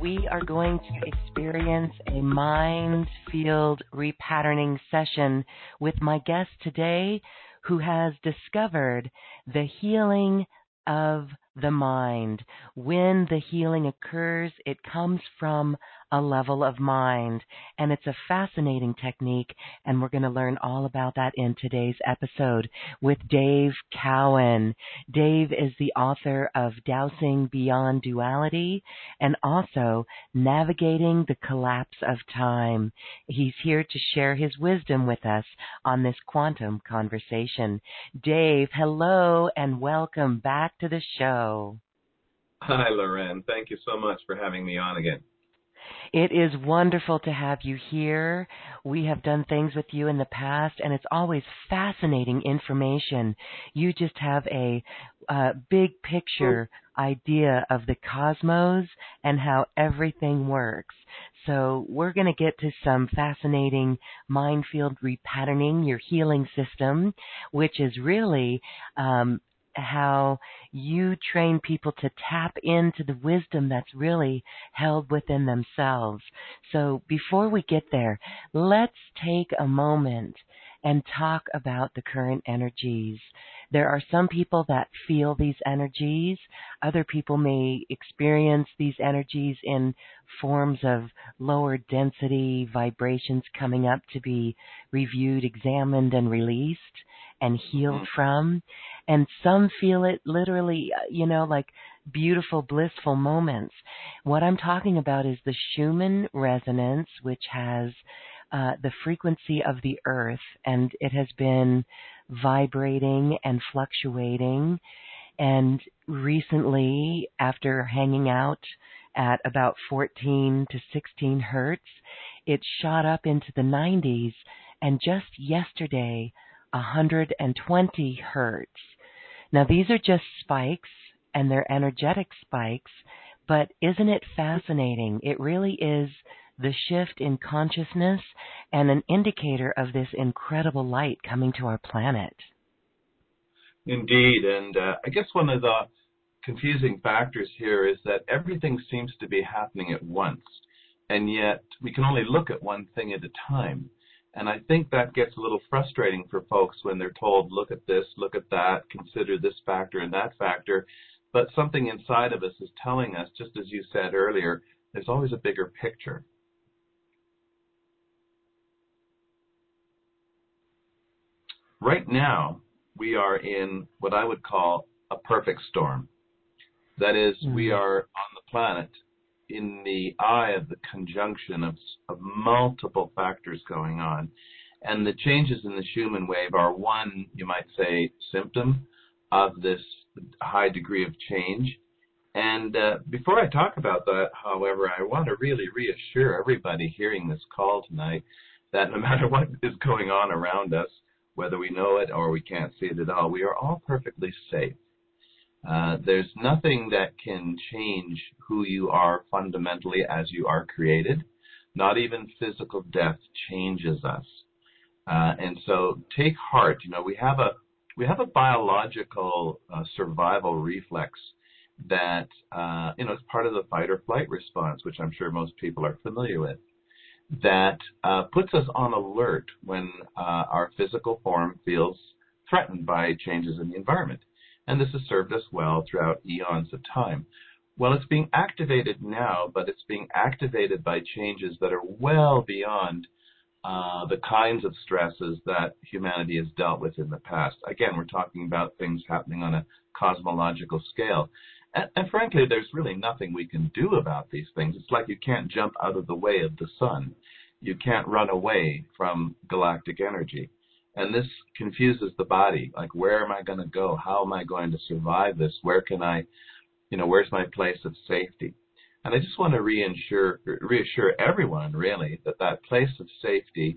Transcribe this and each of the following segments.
we are going to experience a mind field repatterning session with my guest today who has discovered the healing of the mind. When the healing occurs, it comes from a level of mind. And it's a fascinating technique, and we're going to learn all about that in today's episode with Dave Cowan. Dave is the author of Dowsing Beyond Duality and also Navigating the Collapse of Time. He's here to share his wisdom with us on this quantum conversation. Dave, hello and welcome back to the show. Hi, Lauren. Thank you so much for having me on again. It is wonderful to have you here. We have done things with you in the past, and it's always fascinating information. You just have a uh, big picture idea of the cosmos and how everything works. So we're going to get to some fascinating mind field repatterning, your healing system, which is really um, how you train people to tap into the wisdom that's really held within themselves. So before we get there, let's take a moment and talk about the current energies. There are some people that feel these energies. Other people may experience these energies in forms of lower density vibrations coming up to be reviewed, examined, and released and healed mm-hmm. from and some feel it literally, uh, you know, like beautiful, blissful moments. What I'm talking about is the Schumann resonance, which has uh, the frequency of the earth, and it has been vibrating and fluctuating. And recently, after hanging out at about 14 to 16 hertz, it shot up into the 90s, and just yesterday, 120 hertz. Now, these are just spikes and they're energetic spikes, but isn't it fascinating? It really is the shift in consciousness and an indicator of this incredible light coming to our planet. Indeed, and uh, I guess one of the confusing factors here is that everything seems to be happening at once, and yet we can only look at one thing at a time. And I think that gets a little frustrating for folks when they're told, look at this, look at that, consider this factor and that factor. But something inside of us is telling us, just as you said earlier, there's always a bigger picture. Right now, we are in what I would call a perfect storm. That is, mm-hmm. we are on the planet in the eye of the conjunction of, of multiple factors going on. And the changes in the Schumann wave are one, you might say, symptom of this high degree of change. And uh, before I talk about that, however, I want to really reassure everybody hearing this call tonight that no matter what is going on around us, whether we know it or we can't see it at all, we are all perfectly safe. Uh, there's nothing that can change who you are fundamentally as you are created. Not even physical death changes us. Uh, and so take heart. You know, we have a we have a biological uh, survival reflex that uh, you know is part of the fight or flight response, which I'm sure most people are familiar with. That uh, puts us on alert when uh, our physical form feels threatened by changes in the environment, and this has served us well throughout eons of time. Well, it's being activated now, but it's being activated by changes that are well beyond uh, the kinds of stresses that humanity has dealt with in the past. Again, we're talking about things happening on a cosmological scale. And, and, frankly, there's really nothing we can do about these things. It's like you can't jump out of the way of the sun. You can't run away from galactic energy. And this confuses the body. Like, where am I going to go? How am I going to survive this? Where can I, you know, where's my place of safety? And I just want to reassure, reassure everyone, really, that that place of safety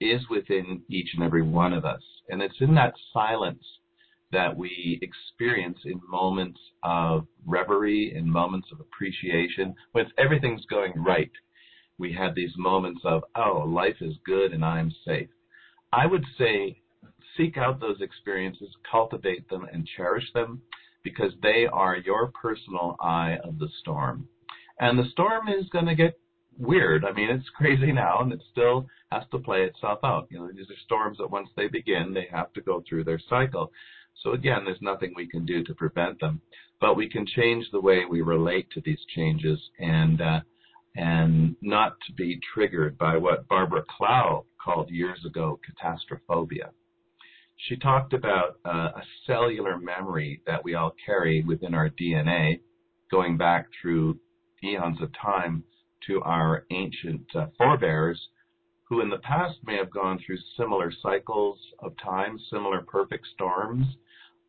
is within each and every one of us. And it's in that silence that we experience in moments of reverie, in moments of appreciation, when everything's going right. We have these moments of, oh, life is good and I'm safe. I would say seek out those experiences, cultivate them, and cherish them because they are your personal eye of the storm. And the storm is going to get weird. I mean, it's crazy now, and it still has to play itself out. You know, these are storms that once they begin, they have to go through their cycle. So again, there's nothing we can do to prevent them, but we can change the way we relate to these changes and uh, and not to be triggered by what Barbara Clow called years ago Catastrophobia. She talked about uh, a cellular memory that we all carry within our DNA, going back through eons of time to our ancient uh, forebears who in the past may have gone through similar cycles of time, similar perfect storms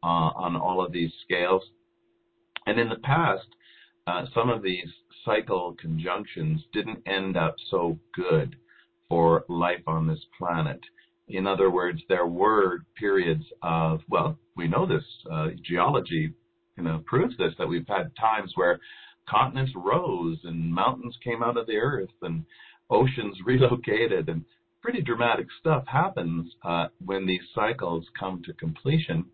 uh, on all of these scales. And in the past, uh, some of these cycle conjunctions didn't end up so good for life on this planet. In other words, there were periods of, well, we know this, uh, geology you know, proves this, that we've had times where continents rose and mountains came out of the earth and oceans relocated and pretty dramatic stuff happens uh, when these cycles come to completion.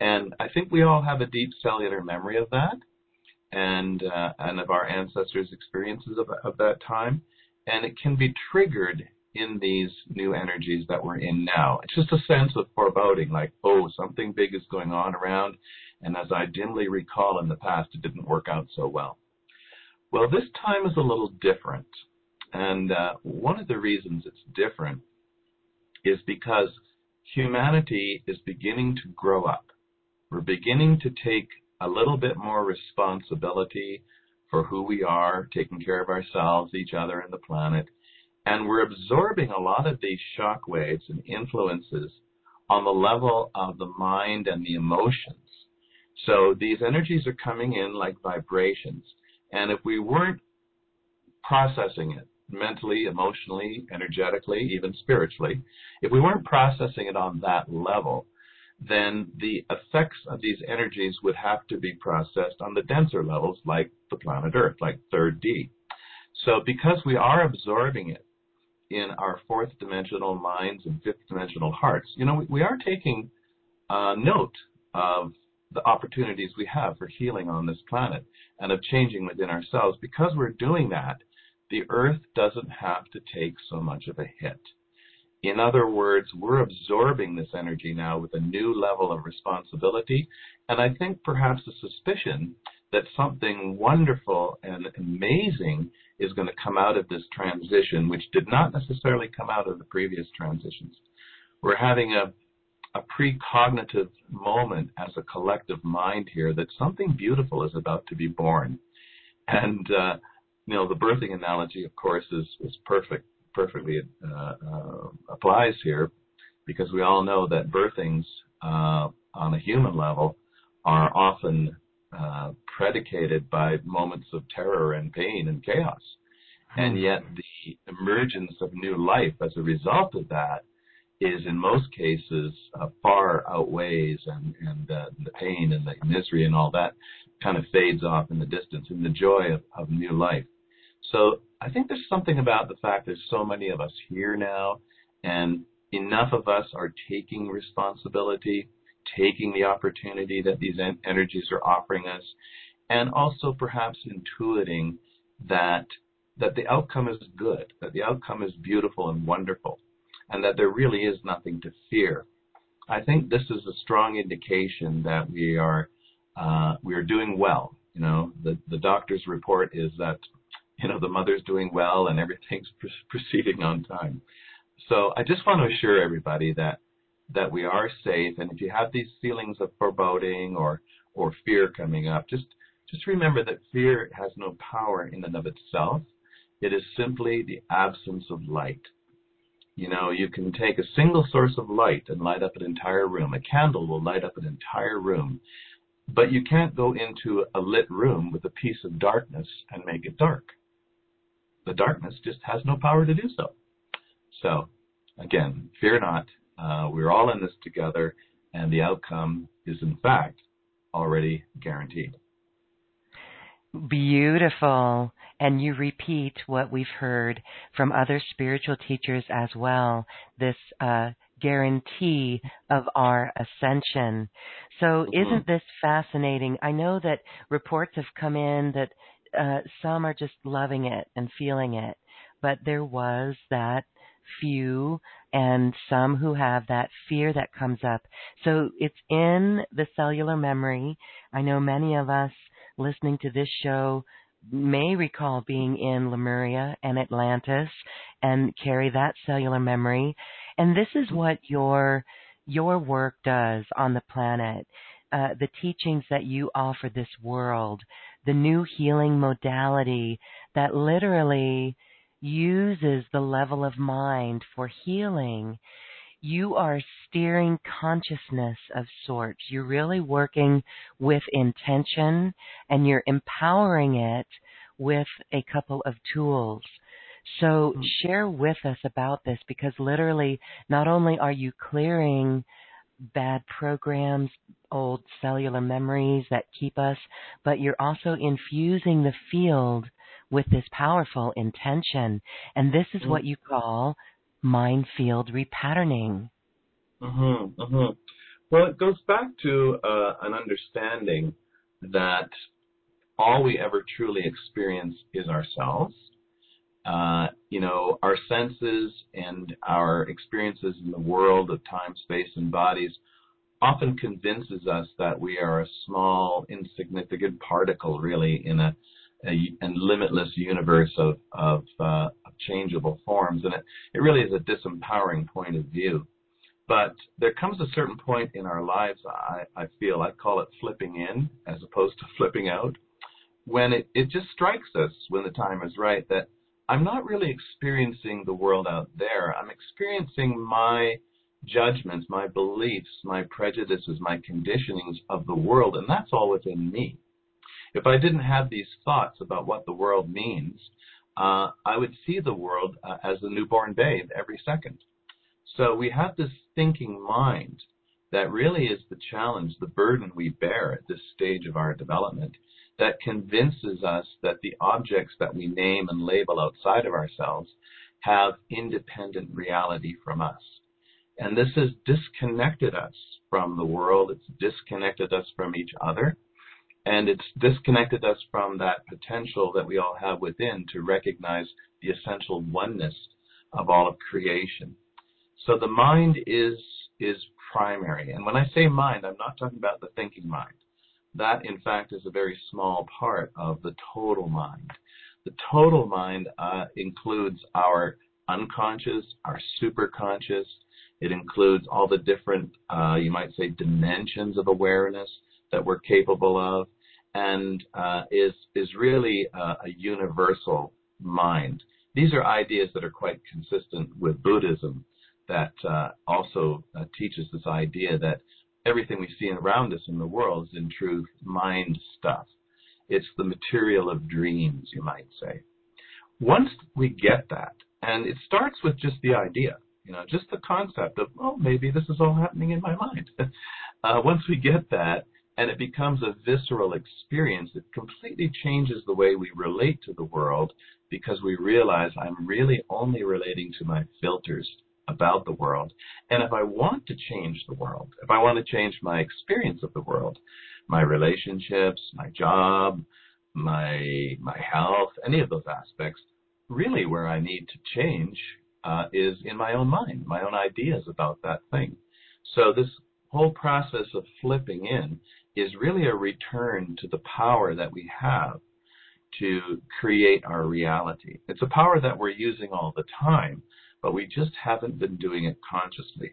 And I think we all have a deep cellular memory of that and uh, and of our ancestors' experiences of, of that time. And it can be triggered in these new energies that we're in now. It's just a sense of foreboding, like, oh, something big is going on around. And as I dimly recall in the past, it didn't work out so well. Well, this time is a little different. And uh, one of the reasons it's different is because humanity is beginning to grow up. We're beginning to take a little bit more responsibility for who we are, taking care of ourselves, each other, and the planet. And we're absorbing a lot of these shock waves and influences on the level of the mind and the emotions. So these energies are coming in like vibrations. And if we weren't processing it mentally, emotionally, energetically, even spiritually, if we weren't processing it on that level, then the effects of these energies would have to be processed on the denser levels like the planet Earth, like third D. So because we are absorbing it in our fourth dimensional minds and fifth dimensional hearts, you know, we, we are taking uh, note of the opportunities we have for healing on this planet and of changing within ourselves. Because we're doing that, the earth doesn't have to take so much of a hit. In other words, we're absorbing this energy now with a new level of responsibility, and I think perhaps a suspicion that something wonderful and amazing is going to come out of this transition, which did not necessarily come out of the previous transitions. We're having a a precognitive moment as a collective mind here that something beautiful is about to be born. And, uh, you know, the birthing analogy, of course, is, is perfect, perfectly uh, uh, applies here because we all know that birthings uh, on a human level are often uh, predicated by moments of terror and pain and chaos. And hmm. yet the emergence of new life as a result of that is in most cases uh, far outweighs and, and uh, the pain and the misery and all that kind of fades off in the distance and the joy of, of new life. So I think there's something about the fact there's so many of us here now and enough of us are taking responsibility, taking the opportunity that these en- energies are offering us, and also perhaps intuiting that that the outcome is good, that the outcome is beautiful and wonderful, and that there really is nothing to fear. I think this is a strong indication that we are uh, we are doing well. You know, the the doctor's report is that you know the mother's doing well and everything's pr- proceeding on time. So I just want to assure everybody that that we are safe, and if you have these feelings of foreboding or or fear coming up, just just remember that fear has no power in and of itself. It is simply the absence of light. You know, you can take a single source of light and light up an entire room. A candle will light up an entire room. But you can't go into a lit room with a piece of darkness and make it dark. The darkness just has no power to do so. So, again, fear not. Uh, we're all in this together, and the outcome is, in fact, already guaranteed. Beautiful. And you repeat what we've heard from other spiritual teachers as well this uh, guarantee of our ascension. So, mm-hmm. isn't this fascinating? I know that reports have come in that uh, some are just loving it and feeling it, but there was that few and some who have that fear that comes up. So it's in the cellular memory. I know many of us listening to this show may recall being in Lemuria and Atlantis and carry that cellular memory. And this is what your your work does on the planet. Uh, the teachings that you offer this world, the new healing modality that literally uses the level of mind for healing, you are steering consciousness of sorts. You're really working with intention and you're empowering it with a couple of tools. So mm-hmm. share with us about this because literally not only are you clearing bad programs, old cellular memories that keep us, but you're also infusing the field with this powerful intention. And this is mm-hmm. what you call mind field repatterning. Mm-hmm, mm-hmm. Well, it goes back to uh, an understanding that all we ever truly experience is ourselves. Uh, you know, our senses and our experiences in the world of time, space, and bodies often convinces us that we are a small, insignificant particle, really, in a a, and limitless universe of, of, uh, of changeable forms. And it, it really is a disempowering point of view. But there comes a certain point in our lives, I, I feel, I call it flipping in as opposed to flipping out, when it, it just strikes us when the time is right that I'm not really experiencing the world out there. I'm experiencing my judgments, my beliefs, my prejudices, my conditionings of the world, and that's all within me. If I didn't have these thoughts about what the world means, uh, I would see the world uh, as a newborn babe every second. So we have this thinking mind that really is the challenge, the burden we bear at this stage of our development that convinces us that the objects that we name and label outside of ourselves have independent reality from us. And this has disconnected us from the world, it's disconnected us from each other, and it's disconnected us from that potential that we all have within to recognize the essential oneness of all of creation. So the mind is is primary. And when I say mind, I'm not talking about the thinking mind. That in fact is a very small part of the total mind. The total mind uh, includes our unconscious, our superconscious. It includes all the different, uh, you might say, dimensions of awareness that we're capable of and uh, is is really uh, a universal mind. These are ideas that are quite consistent with Buddhism, that uh, also uh, teaches this idea that everything we see around us in the world is in truth mind stuff. It's the material of dreams, you might say. Once we get that, and it starts with just the idea, You know, just the concept of, oh, maybe this is all happening in my mind. uh, once we get that, and it becomes a visceral experience, it completely changes the way we relate to the world because we realize I'm really only relating to my filters about the world. And if I want to change the world, if I want to change my experience of the world, my relationships, my job, my my health, any of those aspects, really where I need to change uh, is in my own mind, my own ideas about that thing. So this whole process of flipping in is really a return to the power that we have to create our reality. It's a power that we're using all the time, but we just haven't been doing it consciously.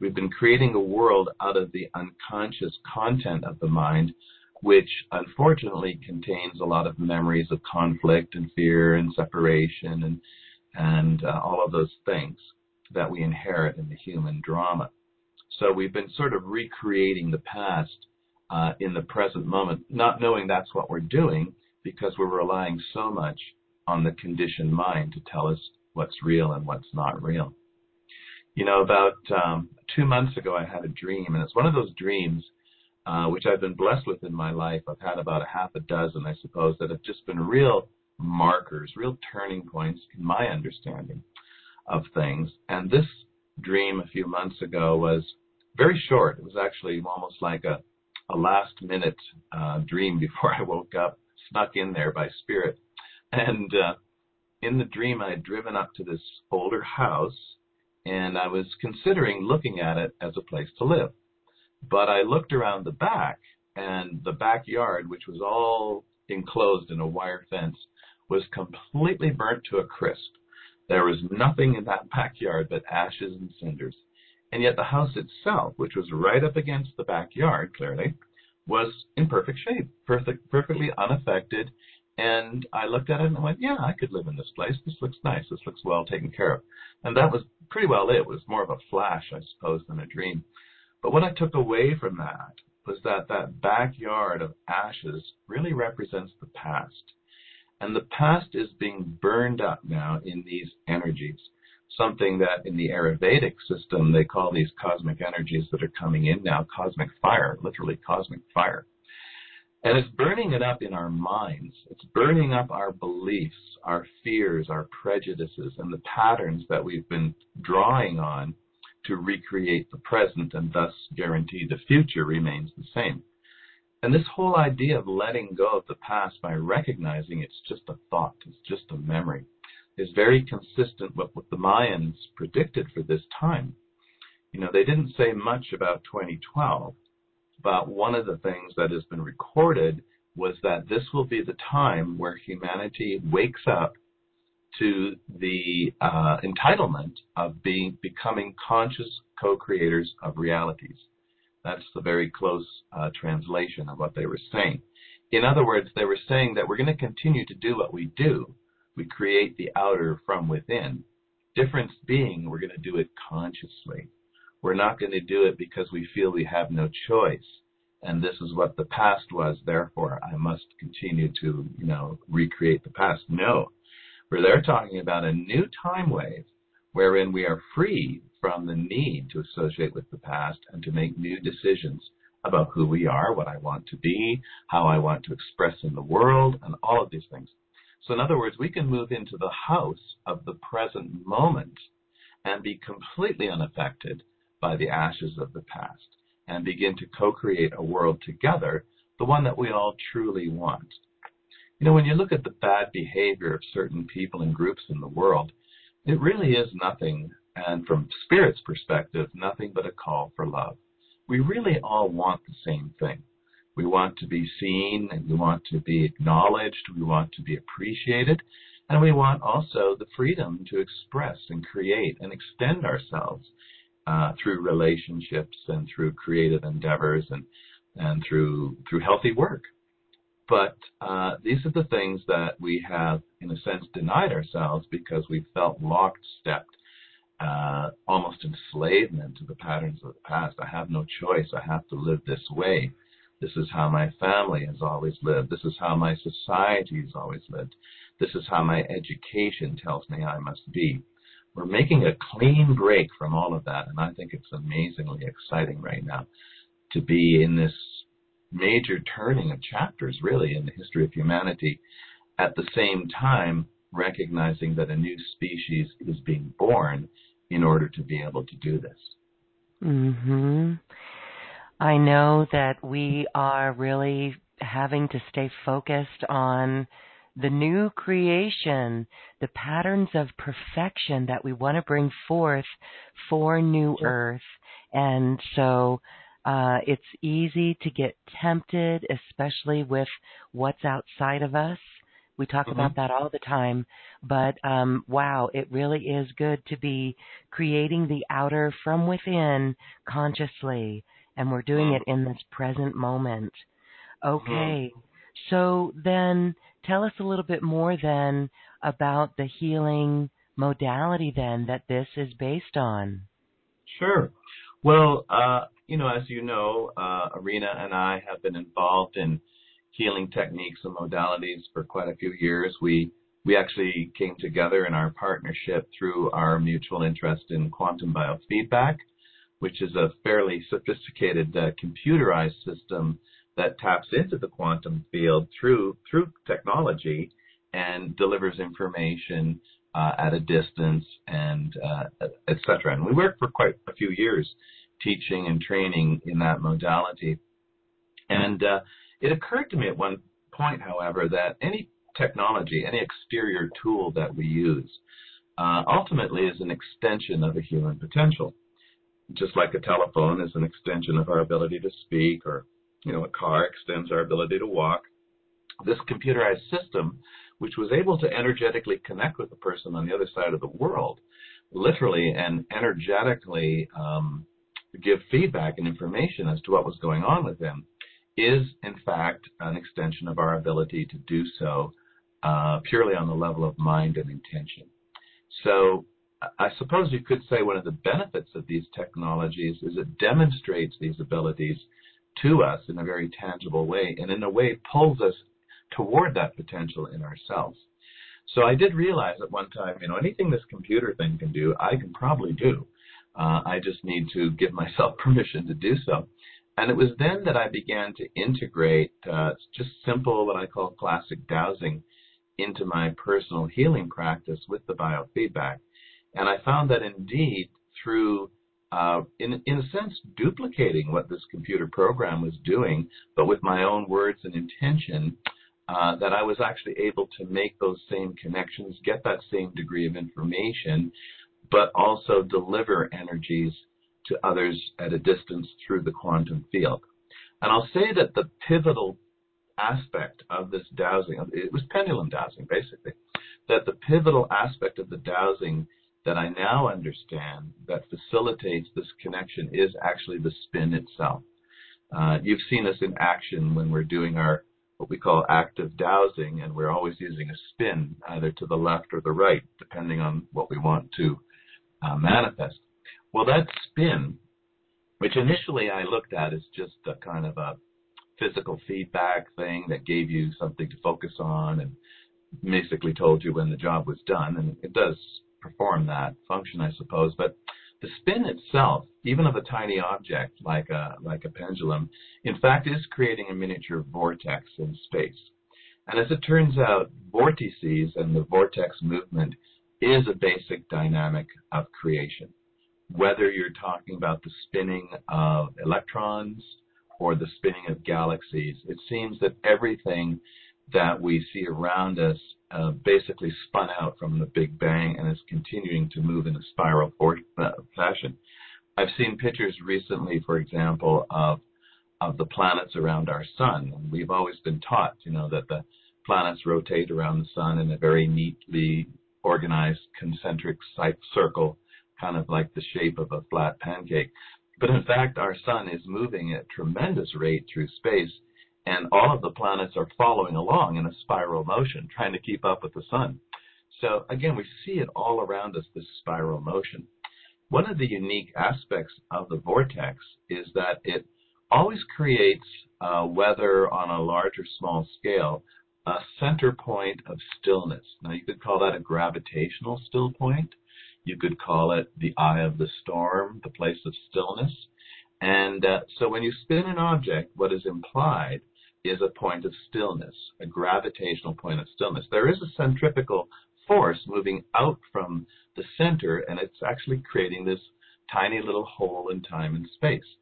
We've been creating a world out of the unconscious content of the mind, which unfortunately contains a lot of memories of conflict and fear and separation and and uh, all of those things that we inherit in the human drama. So we've been sort of recreating the past uh, in the present moment, not knowing that's what we're doing because we're relying so much on the conditioned mind to tell us what's real and what's not real. You know, about um, two months ago, I had a dream, and it's one of those dreams uh, which I've been blessed with in my life. I've had about a half a dozen, I suppose, that have just been real markers, real turning points in my understanding of things. And this dream a few months ago was very short. It was actually almost like a, a last minute uh, dream before I woke up, snuck in there by spirit. And uh, in the dream, I had driven up to this older house and I was considering looking at it as a place to live. But I looked around the back and the backyard, which was all enclosed in a wire fence, was completely burnt to a crisp. There was nothing in that backyard but ashes and cinders. And yet the house itself, which was right up against the backyard, clearly, was in perfect shape, perfect, perfectly unaffected. And I looked at it and went, yeah, I could live in this place. This looks nice. This looks well taken care of. And that was pretty well it. It was more of a flash, I suppose, than a dream. But what I took away from that was that that backyard of ashes really represents the past. And the past is being burned up now in these energies. Something that in the Ayurvedic system they call these cosmic energies that are coming in now cosmic fire, literally cosmic fire. And it's burning it up in our minds. It's burning up our beliefs, our fears, our prejudices, and the patterns that we've been drawing on to recreate the present and thus guarantee the future remains the same. And this whole idea of letting go of the past by recognizing it's just a thought, it's just a memory, is very consistent with what the Mayans predicted for this time. You know, they didn't say much about 2012, but one of the things that has been recorded was that this will be the time where humanity wakes up to the uh, entitlement of being becoming conscious co-creators of realities. That's the very close uh, translation of what they were saying. In other words, they were saying that we're going to continue to do what we do. We create the outer from within. Difference being, we're going to do it consciously. We're not going to do it because we feel we have no choice. And this is what the past was, therefore I must continue to, you know, recreate the past. No. Where they're talking about a new time wave wherein we are free from the need to associate with the past and to make new decisions about who we are, what I want to be, how I want to express in the world, and all of these things. So, in other words, we can move into the house of the present moment and be completely unaffected by the ashes of the past and begin to co create a world together, the one that we all truly want. You know, when you look at the bad behavior of certain people and groups in the world, it really is nothing and from Spirit's perspective, nothing but a call for love. We really all want the same thing. We want to be seen we want to be acknowledged. We want to be appreciated. And we want also the freedom to express and create and extend ourselves uh, through relationships and through creative endeavors and, and through, through healthy work. But uh, these are the things that we have, in a sense, denied ourselves because we felt locked stepped uh, almost enslavement to the patterns of the past. I have no choice. I have to live this way. This is how my family has always lived. This is how my society has always lived. This is how my education tells me I must be. we're making a clean break from all of that, and I think it's amazingly exciting right now to be in this major turning of chapters, really, in the history of humanity. At the same time, recognizing that a new species is being born in order to be able to do this. Mhm. I know that we are really having to stay focused on the new creation, the patterns of perfection that we want to bring forth for New Earth. And so uh, it's easy to get tempted, especially with what's outside of us. We talk mm-hmm. about that all the time. But um, wow, it really is good to be creating the outer from within consciously. And we're doing mm-hmm. it in this present moment. Okay. Mm-hmm. So then tell us a little bit more then about the healing modality then that this is based on. Sure. Well, uh, you know, as you know, uh, Arena and I have been involved in healing techniques and modalities for quite a few years. We we actually came together in our partnership through our mutual interest in quantum biofeedback, which is a fairly sophisticated uh, computerized system that taps into the quantum field through through technology and delivers information uh, at a distance and uh, etc. And we worked for quite a few years teaching and training in that modality. And uh, it occurred to me at one point, however, that any technology, any exterior tool that we use, uh, ultimately is an extension of a human potential. Just like a telephone is an extension of our ability to speak or you know, a car extends our ability to walk. This computerized system, which was able to energetically connect with the person on the other side of the world, literally and energetically um, give feedback and information as to what was going on with them, is in fact an extension of our ability to do so uh, purely on the level of mind and intention. So I suppose you could say one of the benefits of these technologies is it demonstrates these abilities to us in a very tangible way, and in a way pulls us toward that potential in ourselves. So I did realize at one time, you know, anything this computer thing can do, I can probably do. Uh, I just need to give myself permission to do so. And it was then that I began to integrate uh, just simple, what I call classic dowsing, into my personal healing practice with the biofeedback. And I found that indeed, through uh, in, in a sense, duplicating what this computer program was doing, but with my own words and intention, uh, that I was actually able to make those same connections, get that same degree of information, but also deliver energies to others at a distance through the quantum field. And I'll say that the pivotal aspect of this dowsing, it was pendulum dowsing basically, that the pivotal aspect of the dowsing that I now understand that facilitates this connection is actually the spin itself. Uh, you've seen us in action when we're doing our what we call active dowsing, and we're always using a spin either to the left or the right, depending on what we want to uh, manifest. Well, that spin, which initially I looked at as just a kind of a physical feedback thing that gave you something to focus on and basically told you when the job was done, and it does perform that function, I suppose. But the spin itself, even of a tiny object like a like a pendulum, in fact is creating a miniature vortex in space. And as it turns out, vortices and the vortex movement is a basic dynamic of creation. Whether you're talking about the spinning of electrons or the spinning of galaxies, it seems that everything that we see around us uh, basically spun out from the Big Bang and is continuing to move in a spiral for, uh, fashion. I've seen pictures recently, for example, of of the planets around our sun. We've always been taught, you know, that the planets rotate around the sun in a very neatly organized concentric circle, kind of like the shape of a flat pancake. But in fact, our sun is moving at tremendous rate through space and all of the planets are following along in a spiral motion, trying to keep up with the sun. So again, we see it all around us, this spiral motion. One of the unique aspects of the vortex is that it always creates, uh, whether on a large or small scale, a center point of stillness. Now you could call that a gravitational still point. You could call it the eye of the storm, the place of stillness. And uh, so when you spin an object, what is implied is a point of stillness, a gravitational point of stillness. There is a centrifugal force moving out from the center, and it's actually creating this tiny little hole in time and space.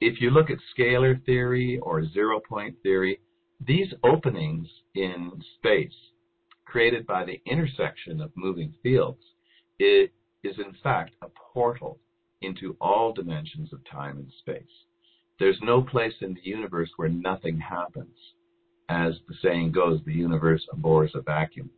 If you look at scalar theory or zero point theory, these openings in space created by the intersection of moving fields it is in fact a portal into all dimensions of time and space. There's no place in the universe where nothing happens. As the saying goes, the universe abhors a vacuum.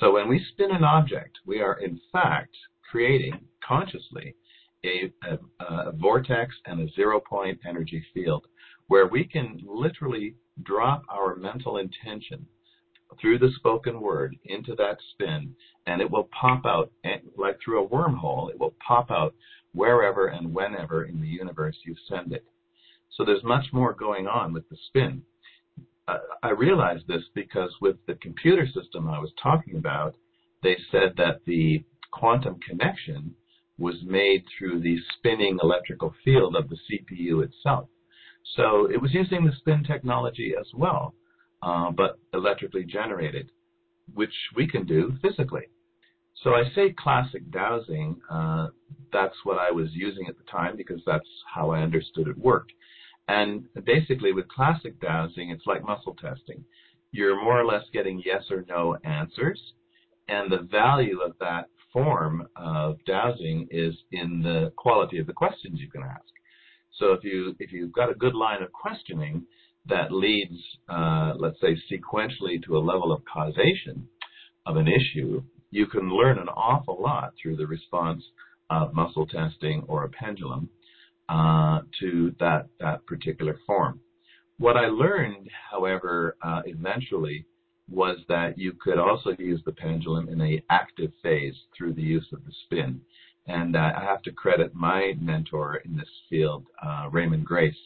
So when we spin an object, we are in fact creating consciously a, a, a vortex and a zero point energy field where we can literally drop our mental intention through the spoken word into that spin and it will pop out eh, like through a wormhole it will pop out wherever and whenever in the universe you send it so there's much more going on with the spin uh, i realized this because with the computer system i was talking about they said that the quantum connection was made through the spinning electrical field of the cpu itself so it was using the spin technology as well uh, but electrically generated, which we can do physically. So I say classic dowsing. Uh, that's what I was using at the time because that's how I understood it worked. And basically, with classic dowsing, it's like muscle testing. You're more or less getting yes or no answers, and the value of that form of dowsing is in the quality of the questions you can ask. So if you if you've got a good line of questioning, that leads, uh, let's say, sequentially to a level of causation of an issue, you can learn an awful lot through the response of muscle testing or a pendulum uh, to that, that particular form. What I learned, however, uh, eventually was that you could also use the pendulum in a active phase through the use of the spin. And uh, I have to credit my mentor in this field, uh, Raymond Grace,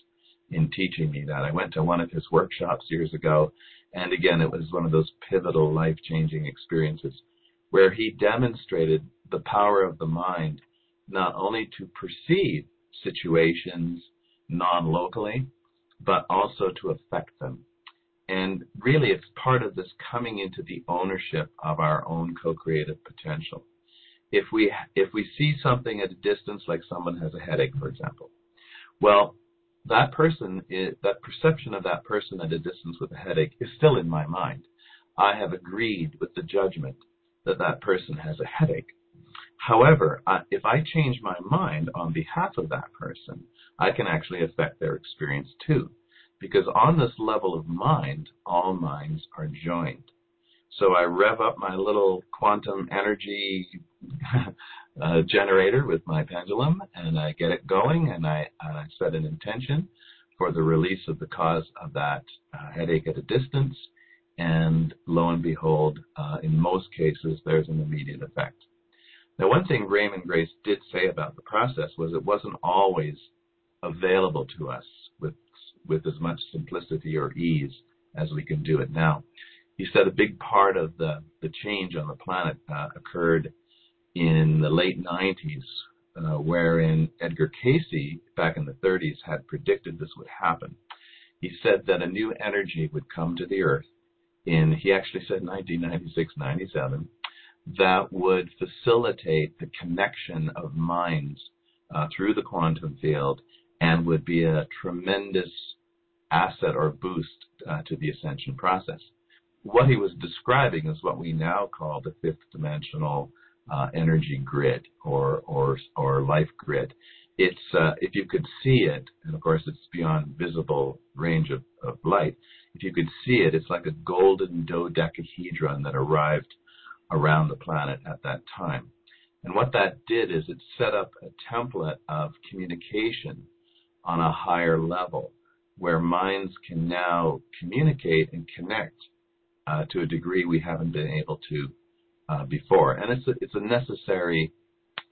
in teaching me that. I went to one of his workshops years ago, and again, it was one of those pivotal, life changing experiences where he demonstrated the power of the mind not only to perceive situations non locally, but also to affect them. And really, it's part of this coming into the ownership of our own co-creative potential. If we if we see something at a distance, like someone has a headache, for example, well, that person, is, that perception of that person at a distance with a headache is still in my mind. I have agreed with the judgment that that person has a headache. However, if I change my mind on behalf of that person, I can actually affect their experience too. Because on this level of mind, all minds are joined. So I rev up my little quantum energy uh, generator with my pendulum, and I get it going, and I, I set an intention for the release of the cause of that uh, headache at a distance, and lo and behold, uh, in most cases, there's an immediate effect. Now, one thing Raymond Grace did say about the process was it wasn't always available to us with with as much simplicity or ease as we can do it now. He said a big part of the the change on the planet uh, occurred in the late 90s, uh, wherein Edgar Cayce, back in the 30s, had predicted this would happen. He said that a new energy would come to the Earth in, he actually said 1996 97, that would facilitate the connection of minds uh, through the quantum field and would be a tremendous asset or boost uh, to the ascension process. What he was describing is what we now call the fifth dimensional uh, energy grid or or or life grid. It's uh, if you could see it, and of course it's beyond visible range of, of light. If you could see it, it's like a golden dodecahedron that arrived around the planet at that time. And what that did is it set up a template of communication on a higher level where minds can now communicate and connect uh, to a degree we haven't been able to uh, before, and it's a, it's a necessary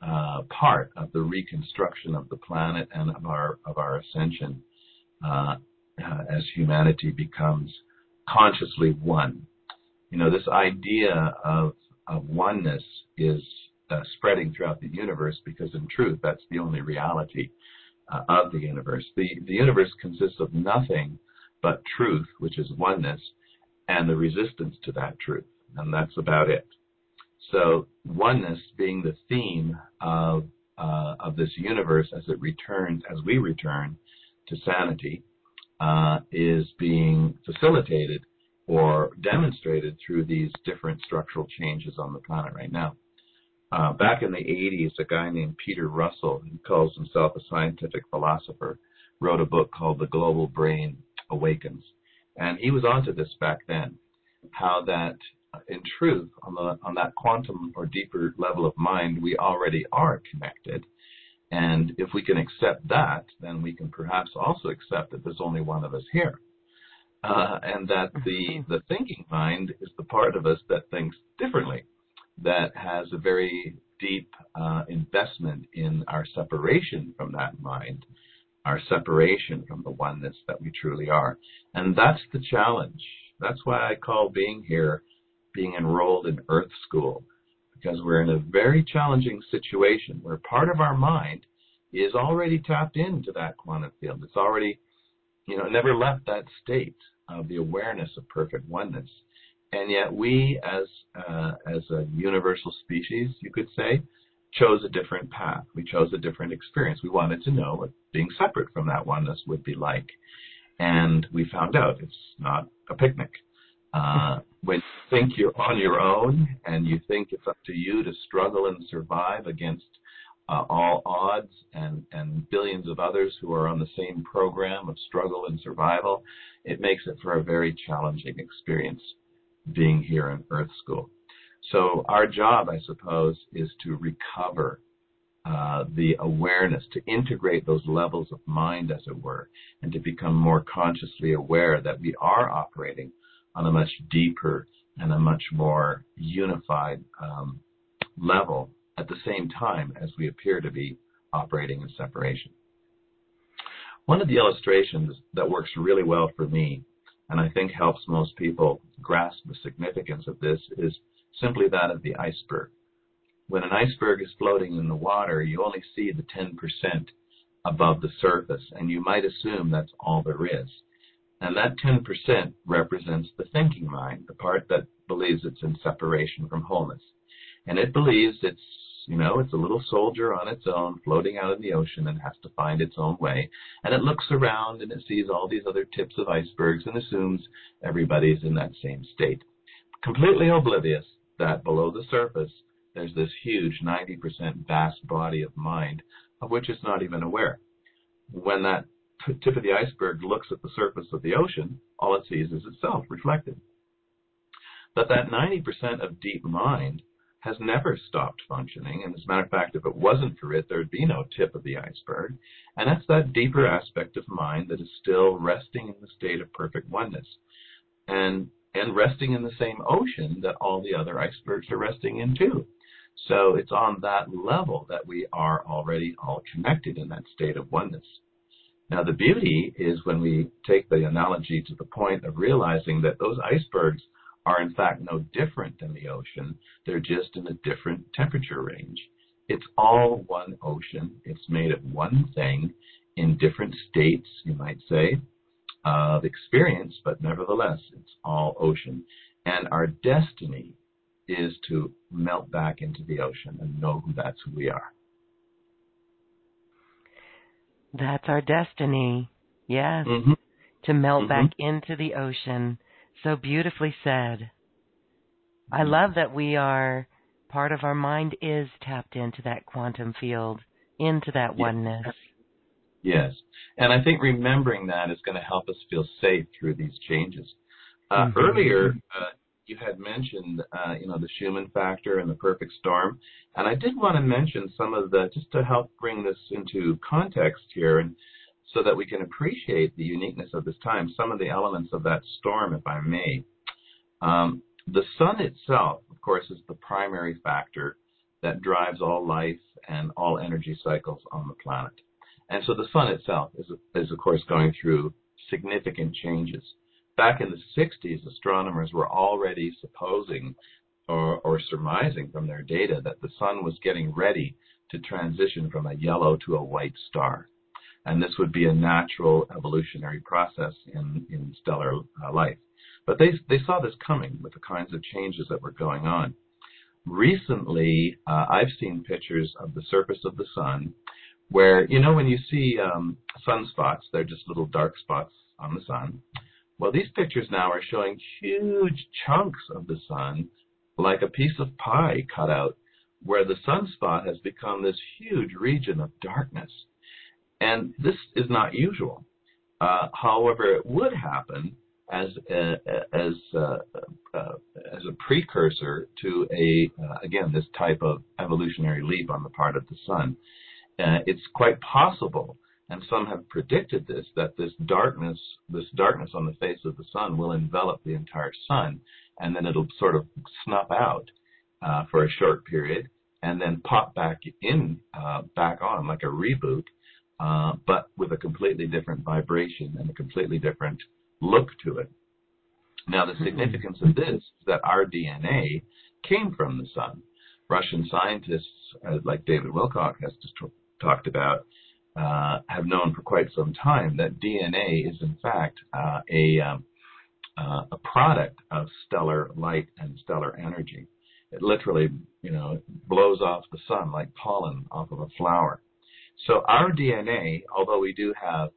uh, part of the reconstruction of the planet and of our of our ascension uh, uh, as humanity becomes consciously one. You know, this idea of of oneness is uh, spreading throughout the universe because, in truth, that's the only reality uh, of the universe. The, the universe consists of nothing but truth, which is oneness, and the resistance to that truth. And that's about it. So, oneness being the theme of, uh, of this universe as it returns, as we return to sanity, uh, is being facilitated or demonstrated through these different structural changes on the planet right now. Uh, back in the 80s, a guy named Peter Russell, who calls himself a scientific philosopher, wrote a book called The Global Brain Awakens. And he was onto this back then, how that in truth, on, the, on that quantum or deeper level of mind, we already are connected. And if we can accept that, then we can perhaps also accept that there's only one of us here uh, and that the the thinking mind is the part of us that thinks differently, that has a very deep uh, investment in our separation from that mind, our separation from the oneness that we truly are, and that's the challenge. That's why I call being here, being enrolled in Earth School, because we're in a very challenging situation where part of our mind is already tapped into that quantum field. It's already, you know, never left that state of the awareness of perfect oneness. And yet we, as uh, as a universal species, you could say, chose a different path. We chose a different experience. We wanted to know what being separate from that oneness would be like. And we found out it's not a picnic. Uh, when you think you're on your own and you think it's up to you to struggle and survive against uh, all odds and, and billions of others who are on the same program of struggle and survival, it makes it for a very challenging experience being here in Earth School. So our job, I suppose, is to recover uh, the awareness, to integrate those levels of mind, as it were, and to become more consciously aware that we are operating on a much deeper and a much more unified um, level at the same time as we appear to be operating in separation. One of the illustrations that works really well for me, and I think helps most people grasp the significance of this, is simply that of the iceberg. When an iceberg is floating in the water, you only see the 10% above the surface, and you might assume that's all there is. And that 10% represents the thinking mind, the part that believes it's in separation from wholeness. And it believes it's you know, it's a little soldier on its own, floating out in the ocean and has to find its own way. And it looks around and it sees all these other tips of icebergs and assumes everybody's in that same state. Completely oblivious that below the surface, there's this huge 90% vast body of mind of which it's not even aware. When that tip of the iceberg looks at the surface of the ocean, all it sees is itself reflected. But that 90% of deep mind has never stopped functioning. And as a matter of fact, if it wasn't for it, there would be no tip of the iceberg. And that's that deeper aspect of mind that is still resting in the state of perfect oneness. And and resting in the same ocean that all the other icebergs are resting in too. So it's on that level that we are already all connected in that state of oneness. Now the beauty is when we take the analogy to the point of realizing that those icebergs are in fact no different than the ocean. They're just in a different temperature range. It's all one ocean. It's made of one thing in different states, you might say, of experience, but nevertheless, it's all ocean. And our destiny is to melt back into the ocean and know who that's who we are. That's our destiny. Yes. Mm-hmm. To melt mm-hmm. back into the ocean so beautifully said. I love that we are part of our mind is tapped into that quantum field, into that oneness. Yes. And I think remembering that is going to help us feel safe through these changes. Uh, mm-hmm. Earlier, uh, you had mentioned, uh, you know, the Schumann factor and the perfect storm, and I did want to mention some of the just to help bring this into context here. And so that we can appreciate the uniqueness of this time, some of the elements of that storm, if I may. Um, the sun itself, of course, is the primary factor that drives all life and all energy cycles on the planet. And so the sun itself is, is of course, going through significant changes. Back in the 60s, astronomers were already supposing or, or surmising from their data that the sun was getting ready to transition from a yellow to a white star. And this would be a natural evolutionary process in, in stellar uh, life. But they, they saw this coming with the kinds of changes that were going on. Recently, uh, I've seen pictures of the surface of the sun where, you know, when you see um, sunspots, they're just little dark spots on the sun. Well, these pictures now are showing huge chunks of the sun, like a piece of pie cut out, where the sunspot has become this huge region of darkness. And this is not usual. Uh, however, it would happen as a, as uh, uh, as a precursor to a uh, again this type of evolutionary leap on the part of the sun. Uh, it's quite possible, and some have predicted this, that this darkness this darkness on the face of the sun will envelop the entire sun, and then it'll sort of snuff out uh, for a short period, and then pop back in back on like a reboot, but with a completely different vibration and a completely different look to it. Now, the hmm. significance of this is that our DNA came from the sun. Russian scientists, uh, like David Wilcock has just t- talked about, uh, have known for quite some time that DNA is in fact uh, a um, uh, a product of stellar light and stellar energy. It literally, you know, blows off the sun like pollen off of a flower. So our DNA, although we do have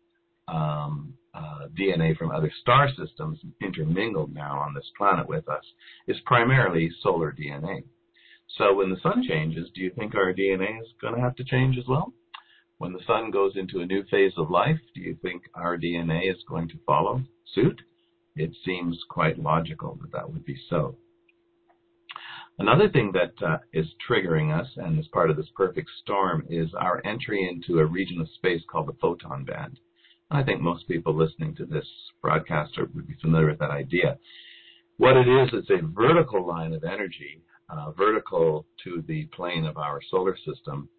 um, uh, DNA from other star systems intermingled now on this planet with us is primarily solar DNA. So when the sun changes, do you think our DNA is going to have to change as well? When the sun goes into a new phase of life, do you think our DNA is going to follow suit? It seems quite logical that that would be so. Another thing that uh, is triggering us, and is part of this perfect storm, is our entry into a region of space called the photon band. I think most people listening to this broadcast would be familiar with that idea. What it is, it's a vertical line of energy, uh, vertical to the plane of our solar system,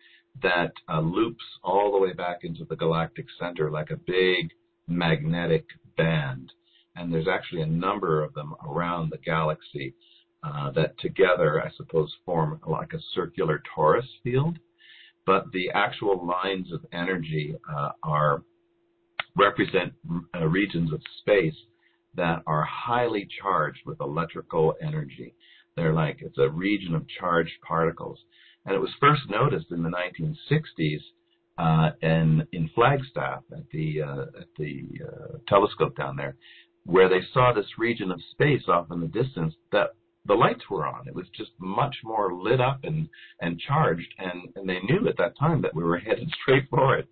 that uh, loops all the way back into the galactic center like a big magnetic band. And there's actually a number of them around the galaxy uh, that together, I suppose, form like a circular torus field. But the actual lines of energy uh, are represent uh, regions of space that are highly charged with electrical energy. They're like it's a region of charged particles, and it was first noticed in the 1960s uh, in in Flagstaff at the uh, at the uh, telescope down there, where they saw this region of space off in the distance that the lights were on. It was just much more lit up and and charged, and and they knew at that time that we were headed straight for it.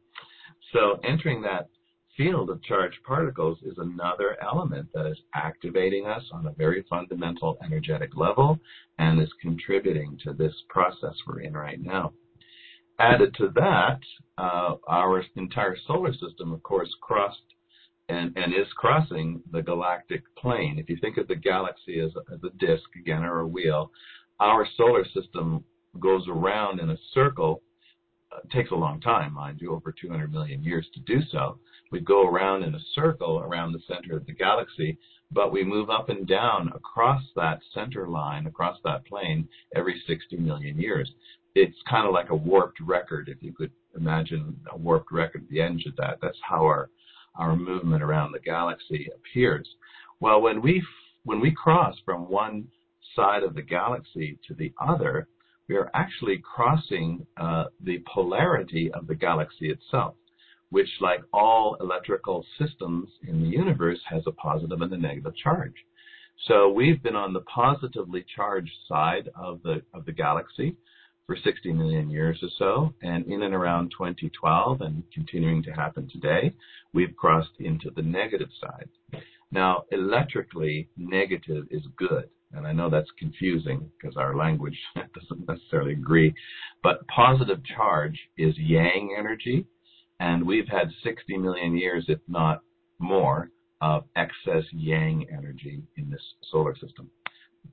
So entering that field of charged particles is another element that is activating us on a very fundamental energetic level and is contributing to this process we're in right now. Added to that, uh, our entire solar system, of course, crossed and, and, is crossing the galactic plane. If you think of the galaxy as a, as a disk, again, or a wheel, our solar system goes around in a circle. Uh, takes a long time, mind you, over 200 million years to do so we go around in a circle around the center of the galaxy, but we move up and down across that center line, across that plane, every 60 million years. It's kind of like a warped record, if you could imagine a warped record at the end of that. That's how our our movement around the galaxy appears. Well, when we when we cross from one side of the galaxy to the other, we are actually crossing uh, the polarity of the galaxy itself which, like all electrical systems in the universe, has a positive and a negative charge. So we've been on the positively charged side of the of the galaxy for 60 million years or so, and in and around 2012, and continuing to happen today, we've crossed into the negative side. Now, electrically, negative is good. And I know that's confusing because our language doesn't necessarily agree. But positive charge is yang energy, and we've had 60 million years, if not more, of excess yang energy in this solar system.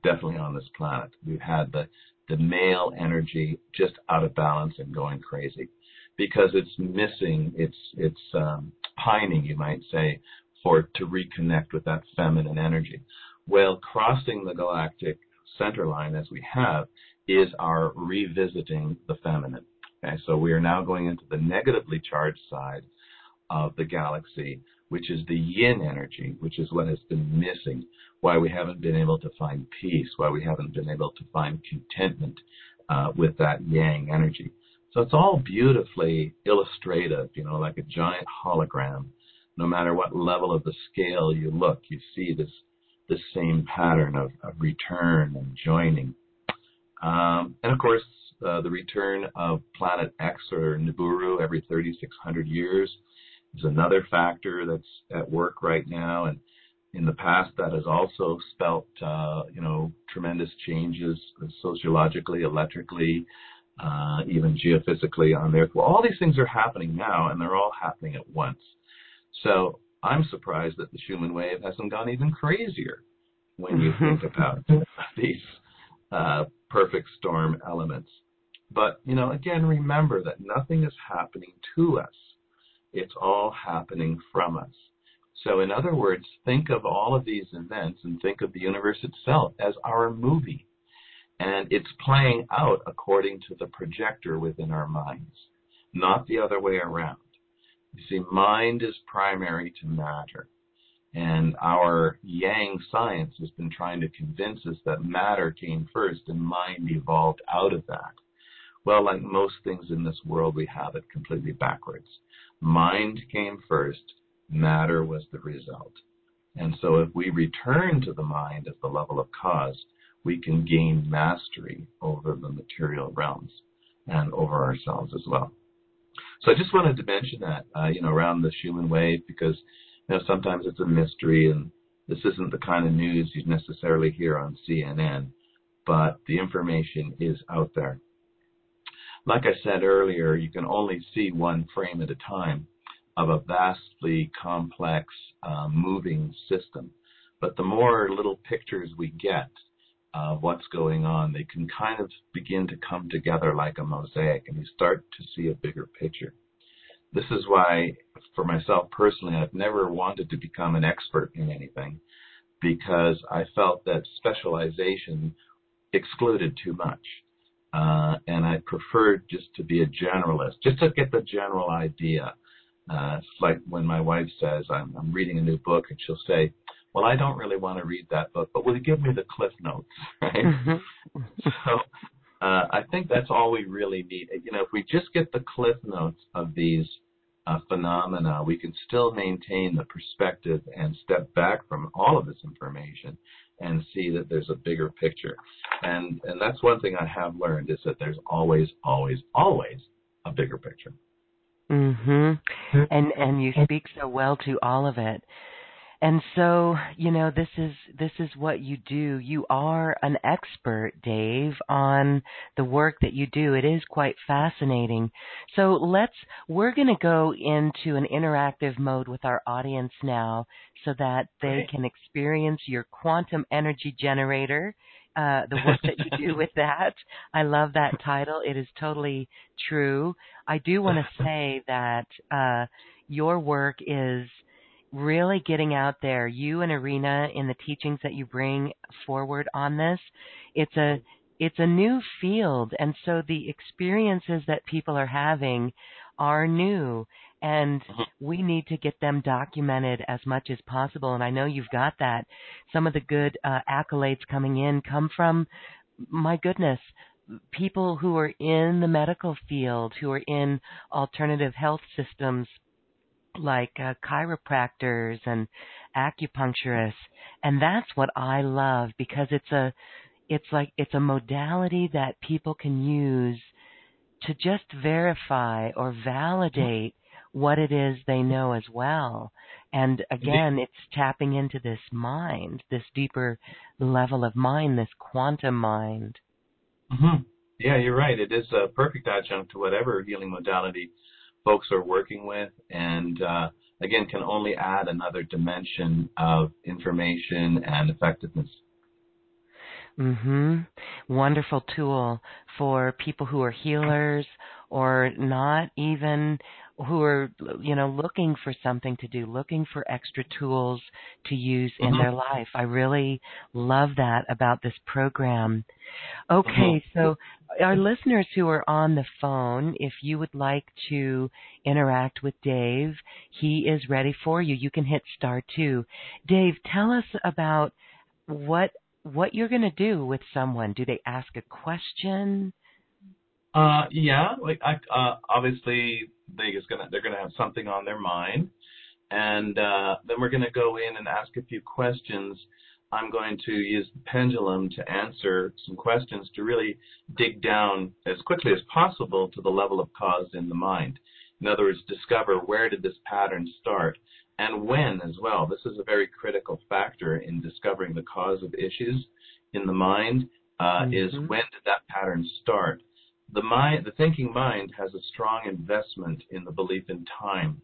Definitely on this planet. We've had the, the male energy just out of balance and going crazy because it's missing, it's, it's um, pining, you might say, for to reconnect with that feminine energy. Well, crossing the galactic center line as we have is our revisiting the feminine. Okay, so we are now going into the negatively charged side of the galaxy, which is the yin energy, which is what has been missing, why we haven't been able to find peace, why we haven't been able to find contentment uh, with that yang energy. So it's all beautifully illustrative, you know, like a giant hologram. No matter what level of the scale you look, you see this this same pattern of, of return and joining. Um, and of course, uh, the return of Planet X or Nibiru every 3,600 years is another factor that's at work right now. And in the past, that has also spelt, uh, you know, tremendous changes sociologically, electrically, uh, even geophysically on the Earth. Well, all these things are happening now, and they're all happening at once. So I'm surprised that the Schumann wave hasn't gone even crazier when you think about these uh, perfect storm elements. But, you know, again, remember that nothing is happening to us. It's all happening from us. So, in other words, think of all of these events and think of the universe itself as our movie. And it's playing out according to the projector within our minds, not the other way around. You see, mind is primary to matter. And our Yang science has been trying to convince us that matter came first and mind evolved out of that. Well, like most things in this world, we have it completely backwards. Mind came first, matter was the result. And so if we return to the mind as the level of cause, we can gain mastery over the material realms and over ourselves as well. So I just wanted to mention that, uh, you know, around the Schumann wave because, you know, sometimes it's a mystery and this isn't the kind of news you'd necessarily hear on CNN, but the information is out there. Like I said earlier, you can only see one frame at a time of a vastly complex uh, moving system. But the more little pictures we get of what's going on, they can kind of begin to come together like a mosaic and you start to see a bigger picture. This is why, for myself personally, I've never wanted to become an expert in anything because I felt that specialization excluded too much. Uh, and I preferred just to be a generalist, just to get the general idea. Uh, it's like when my wife says, I'm, I'm reading a new book, and she'll say, Well, I don't really want to read that book, but will you give me the cliff notes? Right? Mm-hmm. so uh, I think that's all we really need. You know, if we just get the cliff notes of these uh, phenomena, we can still maintain the perspective and step back from all of this information and see that there's a bigger picture. And and that's one thing I have learned is that there's always, always, always a bigger picture. Mhm. And and you speak so well to all of it. And so, you know, this is this is what you do. You are an expert, Dave, on the work that you do. It is quite fascinating. So, let's we're going to go into an interactive mode with our audience now so that they can experience your quantum energy generator. Uh, the work that you do with that. I love that title. It is totally true. I do want to say that uh, your work is really getting out there, you and Arena in the teachings that you bring forward on this, it's a it's a new field and so the experiences that people are having are new and mm-hmm. we need to get them documented as much as possible and I know you've got that. Some of the good uh, accolades coming in come from my goodness, people who are in the medical field, who are in alternative health systems like uh, chiropractors and acupuncturists and that's what I love because it's a it's like it's a modality that people can use to just verify or validate what it is they know as well. And again, it's tapping into this mind, this deeper level of mind, this quantum mind. Mm-hmm. Yeah, you're right. It is a perfect adjunct to whatever healing modality folks are working with, and uh, again, can only add another dimension of information and effectiveness. Mhm. Wonderful tool for people who are healers or not even who are you know looking for something to do, looking for extra tools to use in Mhm. their life. I really love that about this program. Okay, Mhm. so our listeners who are on the phone, if you would like to interact with Dave, he is ready for you. You can hit star 2. Dave, tell us about what what you're going to do with someone. Do they ask a question? Uh, yeah, like I, uh, obviously they just gonna they're gonna have something on their mind, and uh, then we're gonna go in and ask a few questions. I'm going to use the pendulum to answer some questions to really dig down as quickly as possible to the level of cause in the mind. In other words, discover where did this pattern start and when as well. This is a very critical factor in discovering the cause of issues in the mind. Uh, Is Mhm. when did that pattern start? The mind, the thinking mind, has a strong investment in the belief in time,